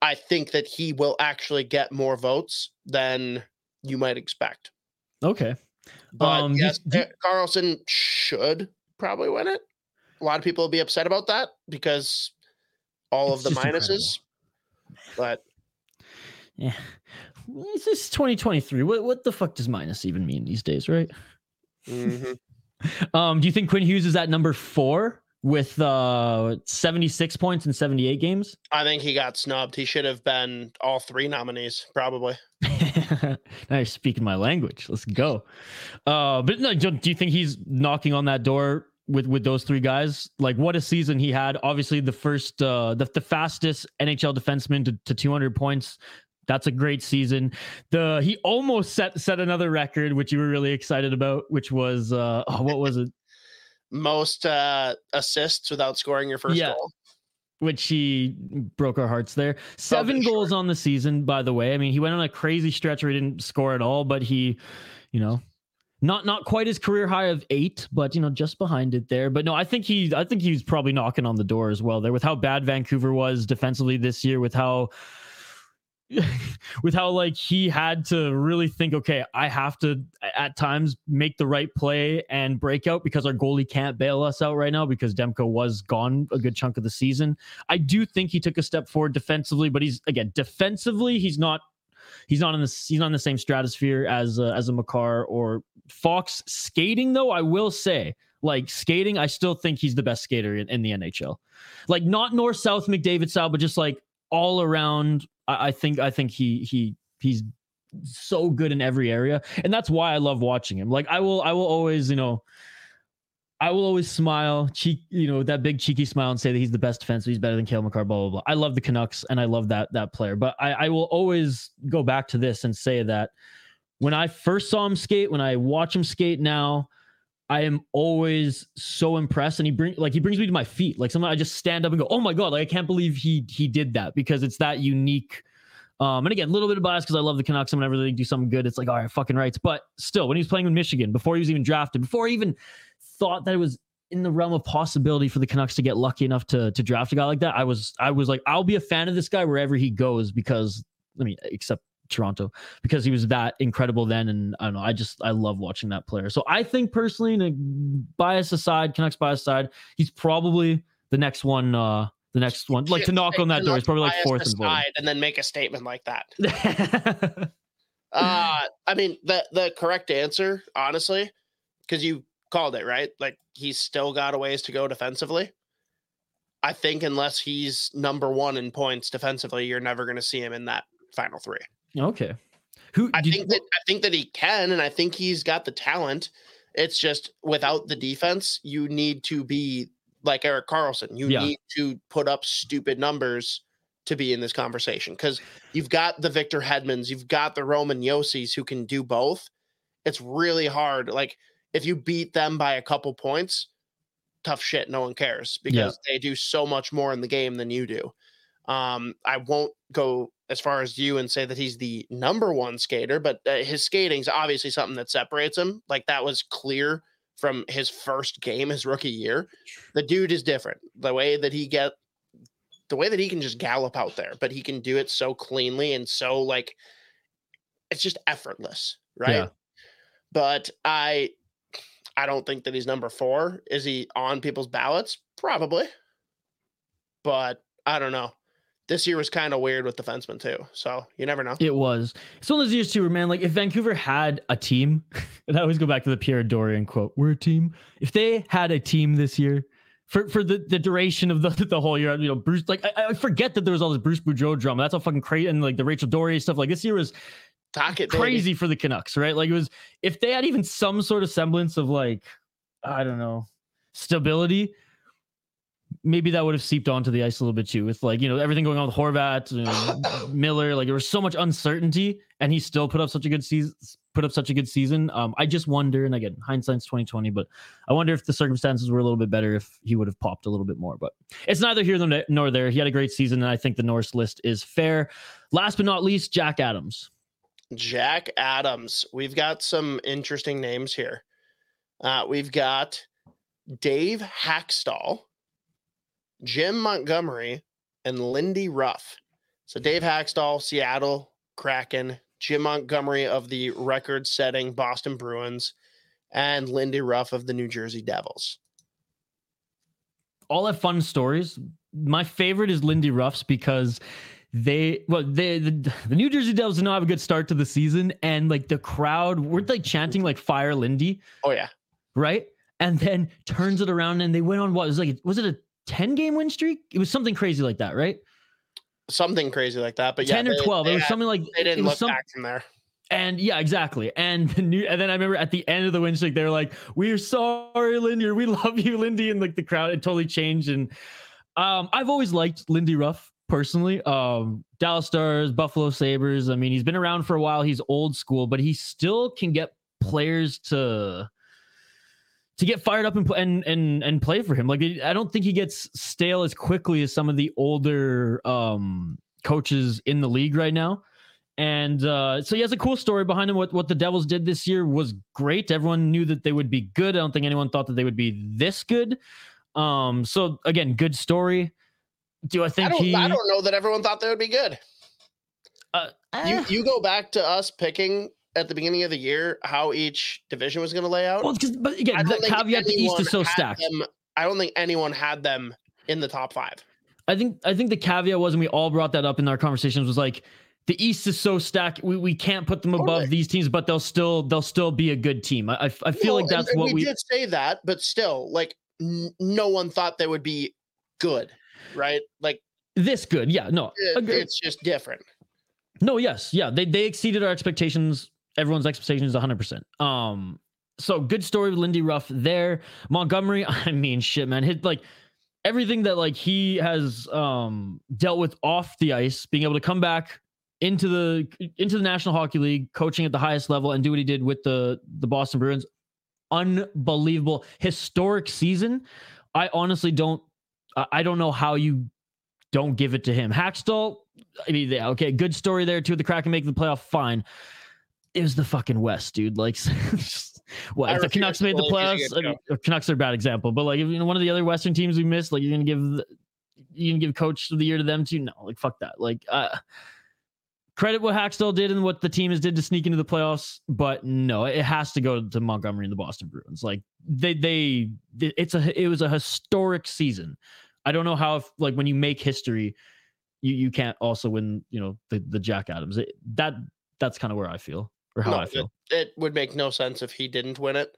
I think that he will actually get more votes than you might expect. Okay. But Um, yes, Karlsson should probably win it. A lot of people will be upset about that because all of the just incredible. minuses. But Yeah. It's just 2023. What what the fuck does minus even mean these days, right? mhm. Um, do you think Quinn Hughes is at number four with uh 76 points in 78 games. I think he got snubbed. He should have been all three nominees, probably. now you're speaking my language. Let's go. Uh, but no, do do you think he's knocking on that door with with those three guys? Like, what a season he had. Obviously, the first, uh, the the fastest NHL defenseman to, to 200 points. That's a great season. The he almost set set another record, which you were really excited about, which was uh, oh, what was it? Most uh, assists without scoring your first Yeah. goal. which he broke our hearts there. Seven goals on the season, by the way. I mean, he went on a crazy stretch where he didn't score at all, but he, you know, not not quite his career high of eight, but you know, just behind it there. But no, I think he, I think he's probably knocking on the door as well there with how bad Vancouver was defensively this year, with how. with how like he had to really think okay i have to at times make the right play and break out because our goalie can't bail us out right now because demko was gone a good chunk of the season I do think he took a step forward defensively, but he's again defensively he's not he's not in the he's not in the same stratosphere as uh, as a Makar or Fox. Skating though, I will say, like skating, I still think he's the best skater in, in the NHL. Like not north south McDavid style, but just like all around. I, I think I think he he he's so good in every area, and that's why I love watching him. Like I will I will always you know. I will always smile, cheek, you know, that big cheeky smile and say that he's the best defenseman. He's better than Cale Makar, blah, blah, blah. I love the Canucks and I love that that player. But I, I will always go back to this and say that when I first saw him skate, when I watch him skate now, I am always so impressed. And he bring like he brings me to my feet. Like sometimes I just stand up and go, Oh my God, like I can't believe he he did that because it's that unique. Um, and again, a little bit of bias because I love the Canucks and whenever they do something good, it's like, all right, fucking rights. But still, when he was playing with Michigan, before he was even drafted, before he even thought that it was in the realm of possibility for the Canucks to get lucky enough to to draft a guy like that, I was I was like, I'll be a fan of this guy wherever he goes because I mean, except Toronto, because he was that incredible then. And I don't know, I just I love watching that player. So I think personally, and bias aside, Canucks bias aside, he's probably the next one, uh the next one. Like to knock on that door. He's probably like fourth and and then make a statement like that. Uh, I mean, the the correct answer, honestly, because you called it right. Like he's still got a ways to go defensively. I think unless he's number one in points defensively, you're never going to see him in that final three. Okay. Who I think that I think that he can, and I think he's got the talent. It's just without the defense, you need to be like Erik Karlsson. You Yeah. need to put up stupid numbers to be in this conversation because you've got the Victor Hedmans, you've got the Roman Josis who can do both. It's really hard. Like if you beat them by a couple points, tough shit. No one cares because they do so much more in the game than you do. Um, I won't go as far as you and say that he's the number one skater, but uh, his skating's obviously something that separates him. Like that was clear from his first game, his rookie year. The dude is different. The way that he get, the way that he can just gallop out there, but he can do it so cleanly and so like, it's just effortless, right? Yeah. But I, I don't think that he's number four. Is he on people's ballots? Probably, but I don't know. This year was kind of weird with defensemen too, so you never know. It was. It's one of those years too, where man, like if Vancouver had a team, and I always go back to the Pierre Dorion quote, "We're a team." If they had a team this year, for for the, the duration of the the whole year, you know, Bruce, like I, I forget that there was all this Bruce Boudreau drama. That's all fucking crazy, and like the Rachel Doerrie stuff. Like this year was it, baby. crazy for the Canucks, right? Like it was if they had even some sort of semblance of like, I don't know, stability. Maybe that would have seeped onto the ice a little bit too, with like you know everything going on with Horvat, you know, Miller. Like there was so much uncertainty, and he still put up such a good season. Put up such a good season. Um, I just wonder, and again, hindsight's twenty twenty, but I wonder if the circumstances were a little bit better if he would have popped a little bit more. But it's neither here nor- there. He had a great season, and I think the Norris list is fair. Last but not least, Jack Adams. Jack Adams. We've got some interesting names here. Uh, we've got Dave Hakstol, Jim Montgomery, and Lindy Ruff. So Dave Hakstol, Seattle Kraken, Jim Montgomery of the record-setting Boston Bruins, and Lindy Ruff of the New Jersey Devils. all have fun stories. My favorite is Lindy Ruffs because they well they the, the New Jersey Devils did not have a good start to the season and like the crowd were like chanting like fire Lindy, Oh yeah, right? and then turns it around and they went on what was like was it a 10 game win streak? It was something crazy like that, right? Something crazy like that. But yeah, 10 or they- 12. They, it was had- something like they didn't look some- back from there. And yeah, exactly. And the new, and then I remember at the end of the win streak, they were like, "We're sorry, Lindy, or we love you, Lindy," and like the crowd, it totally changed. And um, I've always liked Lindy Ruff personally. Um, Dallas Stars, Buffalo Sabres. I mean, he's been around for a while. He's old school, but he still can get players to to get fired up and and and and play for him. Like I don't think he gets stale as quickly as some of the older um coaches in the league right now. And uh, so he has a cool story behind him. What what the Devils did this year was great. Everyone knew that they would be good. I don't think anyone thought that they would be this good. Um, so again, good story. Do I I think don't, he? I don't know that everyone thought they would be good. uh, You eh. you go back to us picking at the beginning of the year how each division was going to lay out. well, 'cause- but again, the caveat: the East is so stacked. them- I don't think anyone had them in the top five. I think I think the caveat was, and we all brought that up in our conversations, was like the East is so stacked. We, we can't put them above these teams, but they'll still they'll still be a good team. I I, feel No, like that's and- and what we we. did say that, but still, like n- no one thought they would be good, right? Like This good, yeah. No, it- it's just different. No, yes, yeah, they they exceeded our expectations. Everyone's expectations, one hundred percent. Um, so good story with Lindy Ruff there. Montgomery, I mean, shit, man, hit like everything that like he has um dealt with off the ice, being able to come back into the into the National Hockey League, coaching at the highest level, and do what he did with the the Boston Bruins. Unbelievable, historic season. I honestly don't. I don't know how you don't give it to him. Hakstol, I mean, yeah, okay, good story there too. The Kraken making the playoff, fine. It was the fucking West, dude. Like, what I if the Canucks made the playoffs? I mean, Canucks are a bad example, but like, if you know one of the other Western teams we missed, like, you're gonna give the, you gonna give Coach of the Year to them too? No, like, fuck that. Like, uh, credit what Hakstol did and what the team has did to sneak into the playoffs, but no, it has to go to Montgomery and the Boston Bruins. Like, they, they, it's a, it was a historic season. I don't know how if like when you make history, you you can't also win. You know the the Jack Adams. It, that that's kind of where I feel or how No, I feel. It would make no sense if he didn't win it.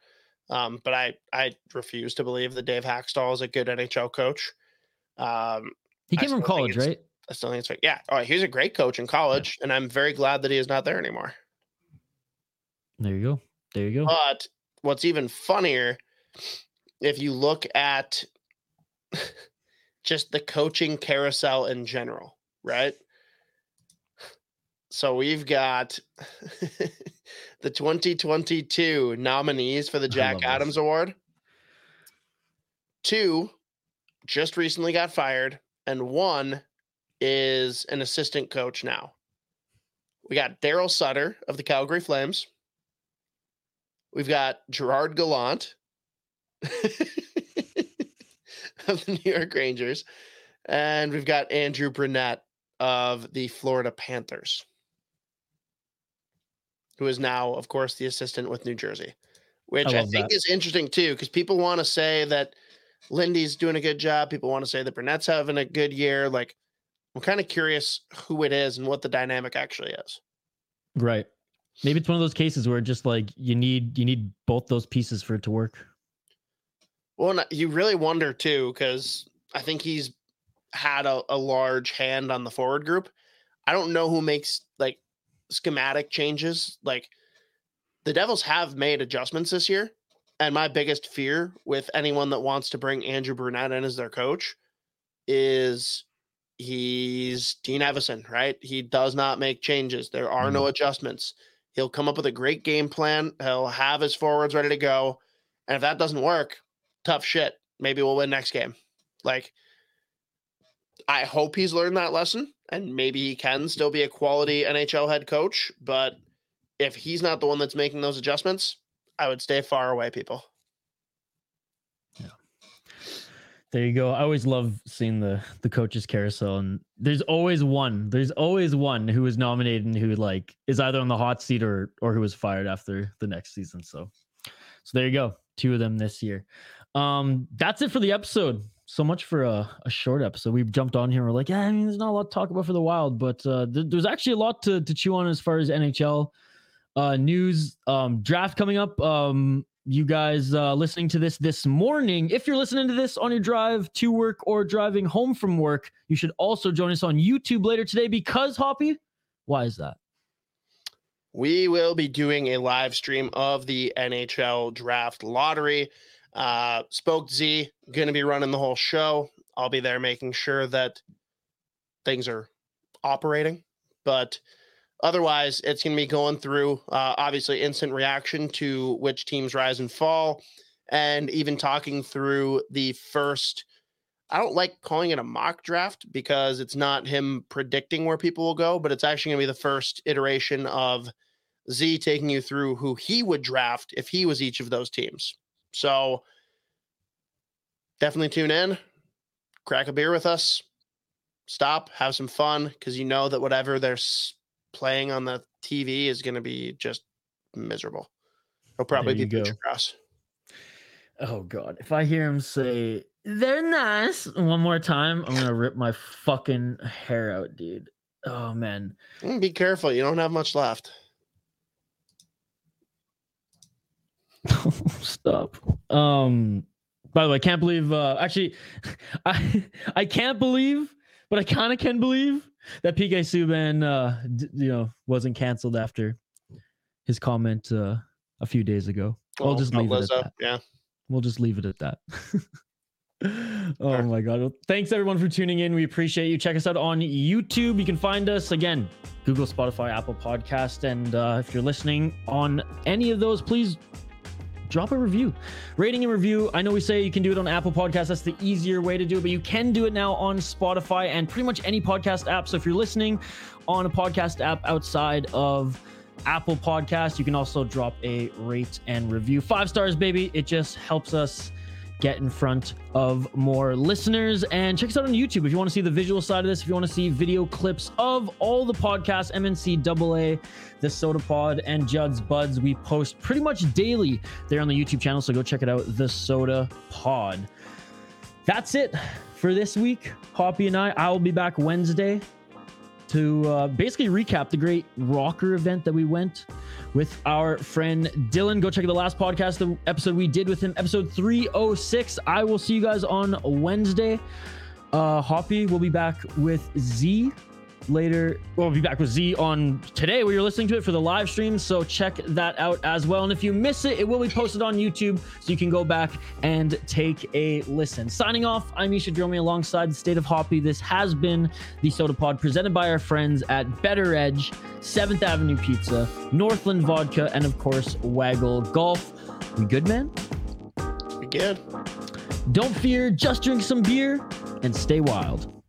Um, but I I refuse to believe that Dave Hakstol is a good NHL coach. Um, He came from college, right? I still think it's fake. Yeah. Oh, he was a great coach in college, and I'm very glad that he is not there anymore. There you go. There you go. But what's even funnier, if you look at just the coaching carousel in general, right? So we've got the 2022 nominees for the Jack love this. Adams Award. Two just recently got fired, and one is an assistant coach now. We got Darryl Sutter of the Calgary Flames. We've got Gerard Gallant of the New York Rangers. And we've got Andrew Brunette of the Florida Panthers, who is now, of course, the assistant with New Jersey, which I, love think that. is interesting too, because people want to say that Lindy's doing a good job. People want to say that Brunette's having a good year. Like, I'm kind of curious who it is and what the dynamic actually is. Right. Maybe it's one of those cases where just like you need you need both those pieces for it to work. Well, you really wonder too, because I think he's had a, a large hand on the forward group. I don't know who makes like schematic changes. Like the Devils have made adjustments this year. And my biggest fear with anyone that wants to bring Andrew Brunette in as their coach is he's Dean Evason, right? He does not make changes. There are no mm-hmm. adjustments. He'll come up with a great game plan. He'll have his forwards ready to go. And if that doesn't work, tough shit. Maybe we'll win next game. Like, I hope he's learned that lesson and maybe he can still be a quality NHL head coach. But if he's not the one that's making those adjustments, I would stay far away, people. There you go. I always love seeing the the coaches carousel, and there's always one. There's always one who is nominated and who like is either on the hot seat or or who was fired after the next season. So, so there you go. Two of them this year. Um, that's it for the episode. So much for a, a short episode. We've jumped on here. We're like, yeah, I mean, there's not a lot to talk about for the Wild, but uh, th- there's actually a lot to to chew on as far as NHL uh, news. Um, draft coming up. Um, you guys uh, listening to this this morning. If you're listening to this on your drive to work or driving home from work, you should also join us on YouTube later today because Hoppy. Why is that? We will be doing a live stream of the NHL draft lottery. Uh, Spoke Z going to be running the whole show. I'll be there making sure that things are operating, but Otherwise, it's going to be going through uh, obviously instant reaction to which teams rise and fall, and even talking through the first. I don't like calling it a mock draft because it's not him predicting where people will go, but it's actually going to be the first iteration of Z taking you through who he would draft if he was each of those teams. So definitely tune in, crack a beer with us, stop, have some fun because you know that whatever they're playing on the TV is going to be just miserable. He'll probably be go. grass. Oh God! If I hear him say "they're nice" one more time, I'm gonna rip my fucking hair out, dude. Oh man! Mm, be careful. You don't have much left. Stop. Um. By the way, I can't believe. Uh, actually, I I can't believe, but I kind of can believe that PK Subban, uh, d- you know, wasn't canceled after his comment uh, a few days ago. We'll just leave it at that. Yeah, we'll just leave it at that. oh my god! Well, thanks everyone for tuning in. We appreciate you. Check us out on YouTube. You can find us again, Google, Spotify, Apple Podcast, and uh, if you're listening on any of those, please drop a review. Rating and review. I know we say you can do it on Apple Podcasts. That's the easier way to do it, but you can do it now on Spotify and pretty much any podcast app. So if you're listening on a podcast app outside of Apple Podcast, you can also drop a rate and review. Five stars, baby. It just helps us get in front of more listeners. And check us out on YouTube if you want to see the visual side of this, if you want to see video clips of all the podcasts, MNC AA, the Sota Pod, and Judd's Buds. We post pretty much daily there on the YouTube channel. So go check it out, the Sota Pod. That's it for this week. Hoppy and I, I will be back Wednesday to uh, basically recap the great ROKKR event that we went with our friend Dylan. Go check out the last podcast, the episode we did with him, episode 306. I will see you guys on Wednesday. Uh, Hoppy will be back with Z later. We'll be back with Z on today where you're listening to it for the live stream. So check that out as well. And if you miss it, it will be posted on YouTube so you can go back and take a listen. Signing off, I'm Misha Dromi alongside the State of Hoppy. This has been the Sota Pod presented by our friends at Better Edge, 7th Avenue Pizza, Northland Vodka, and of course, Waggle Golf. We good, man? We good. Don't fear, just drink some beer and stay wild.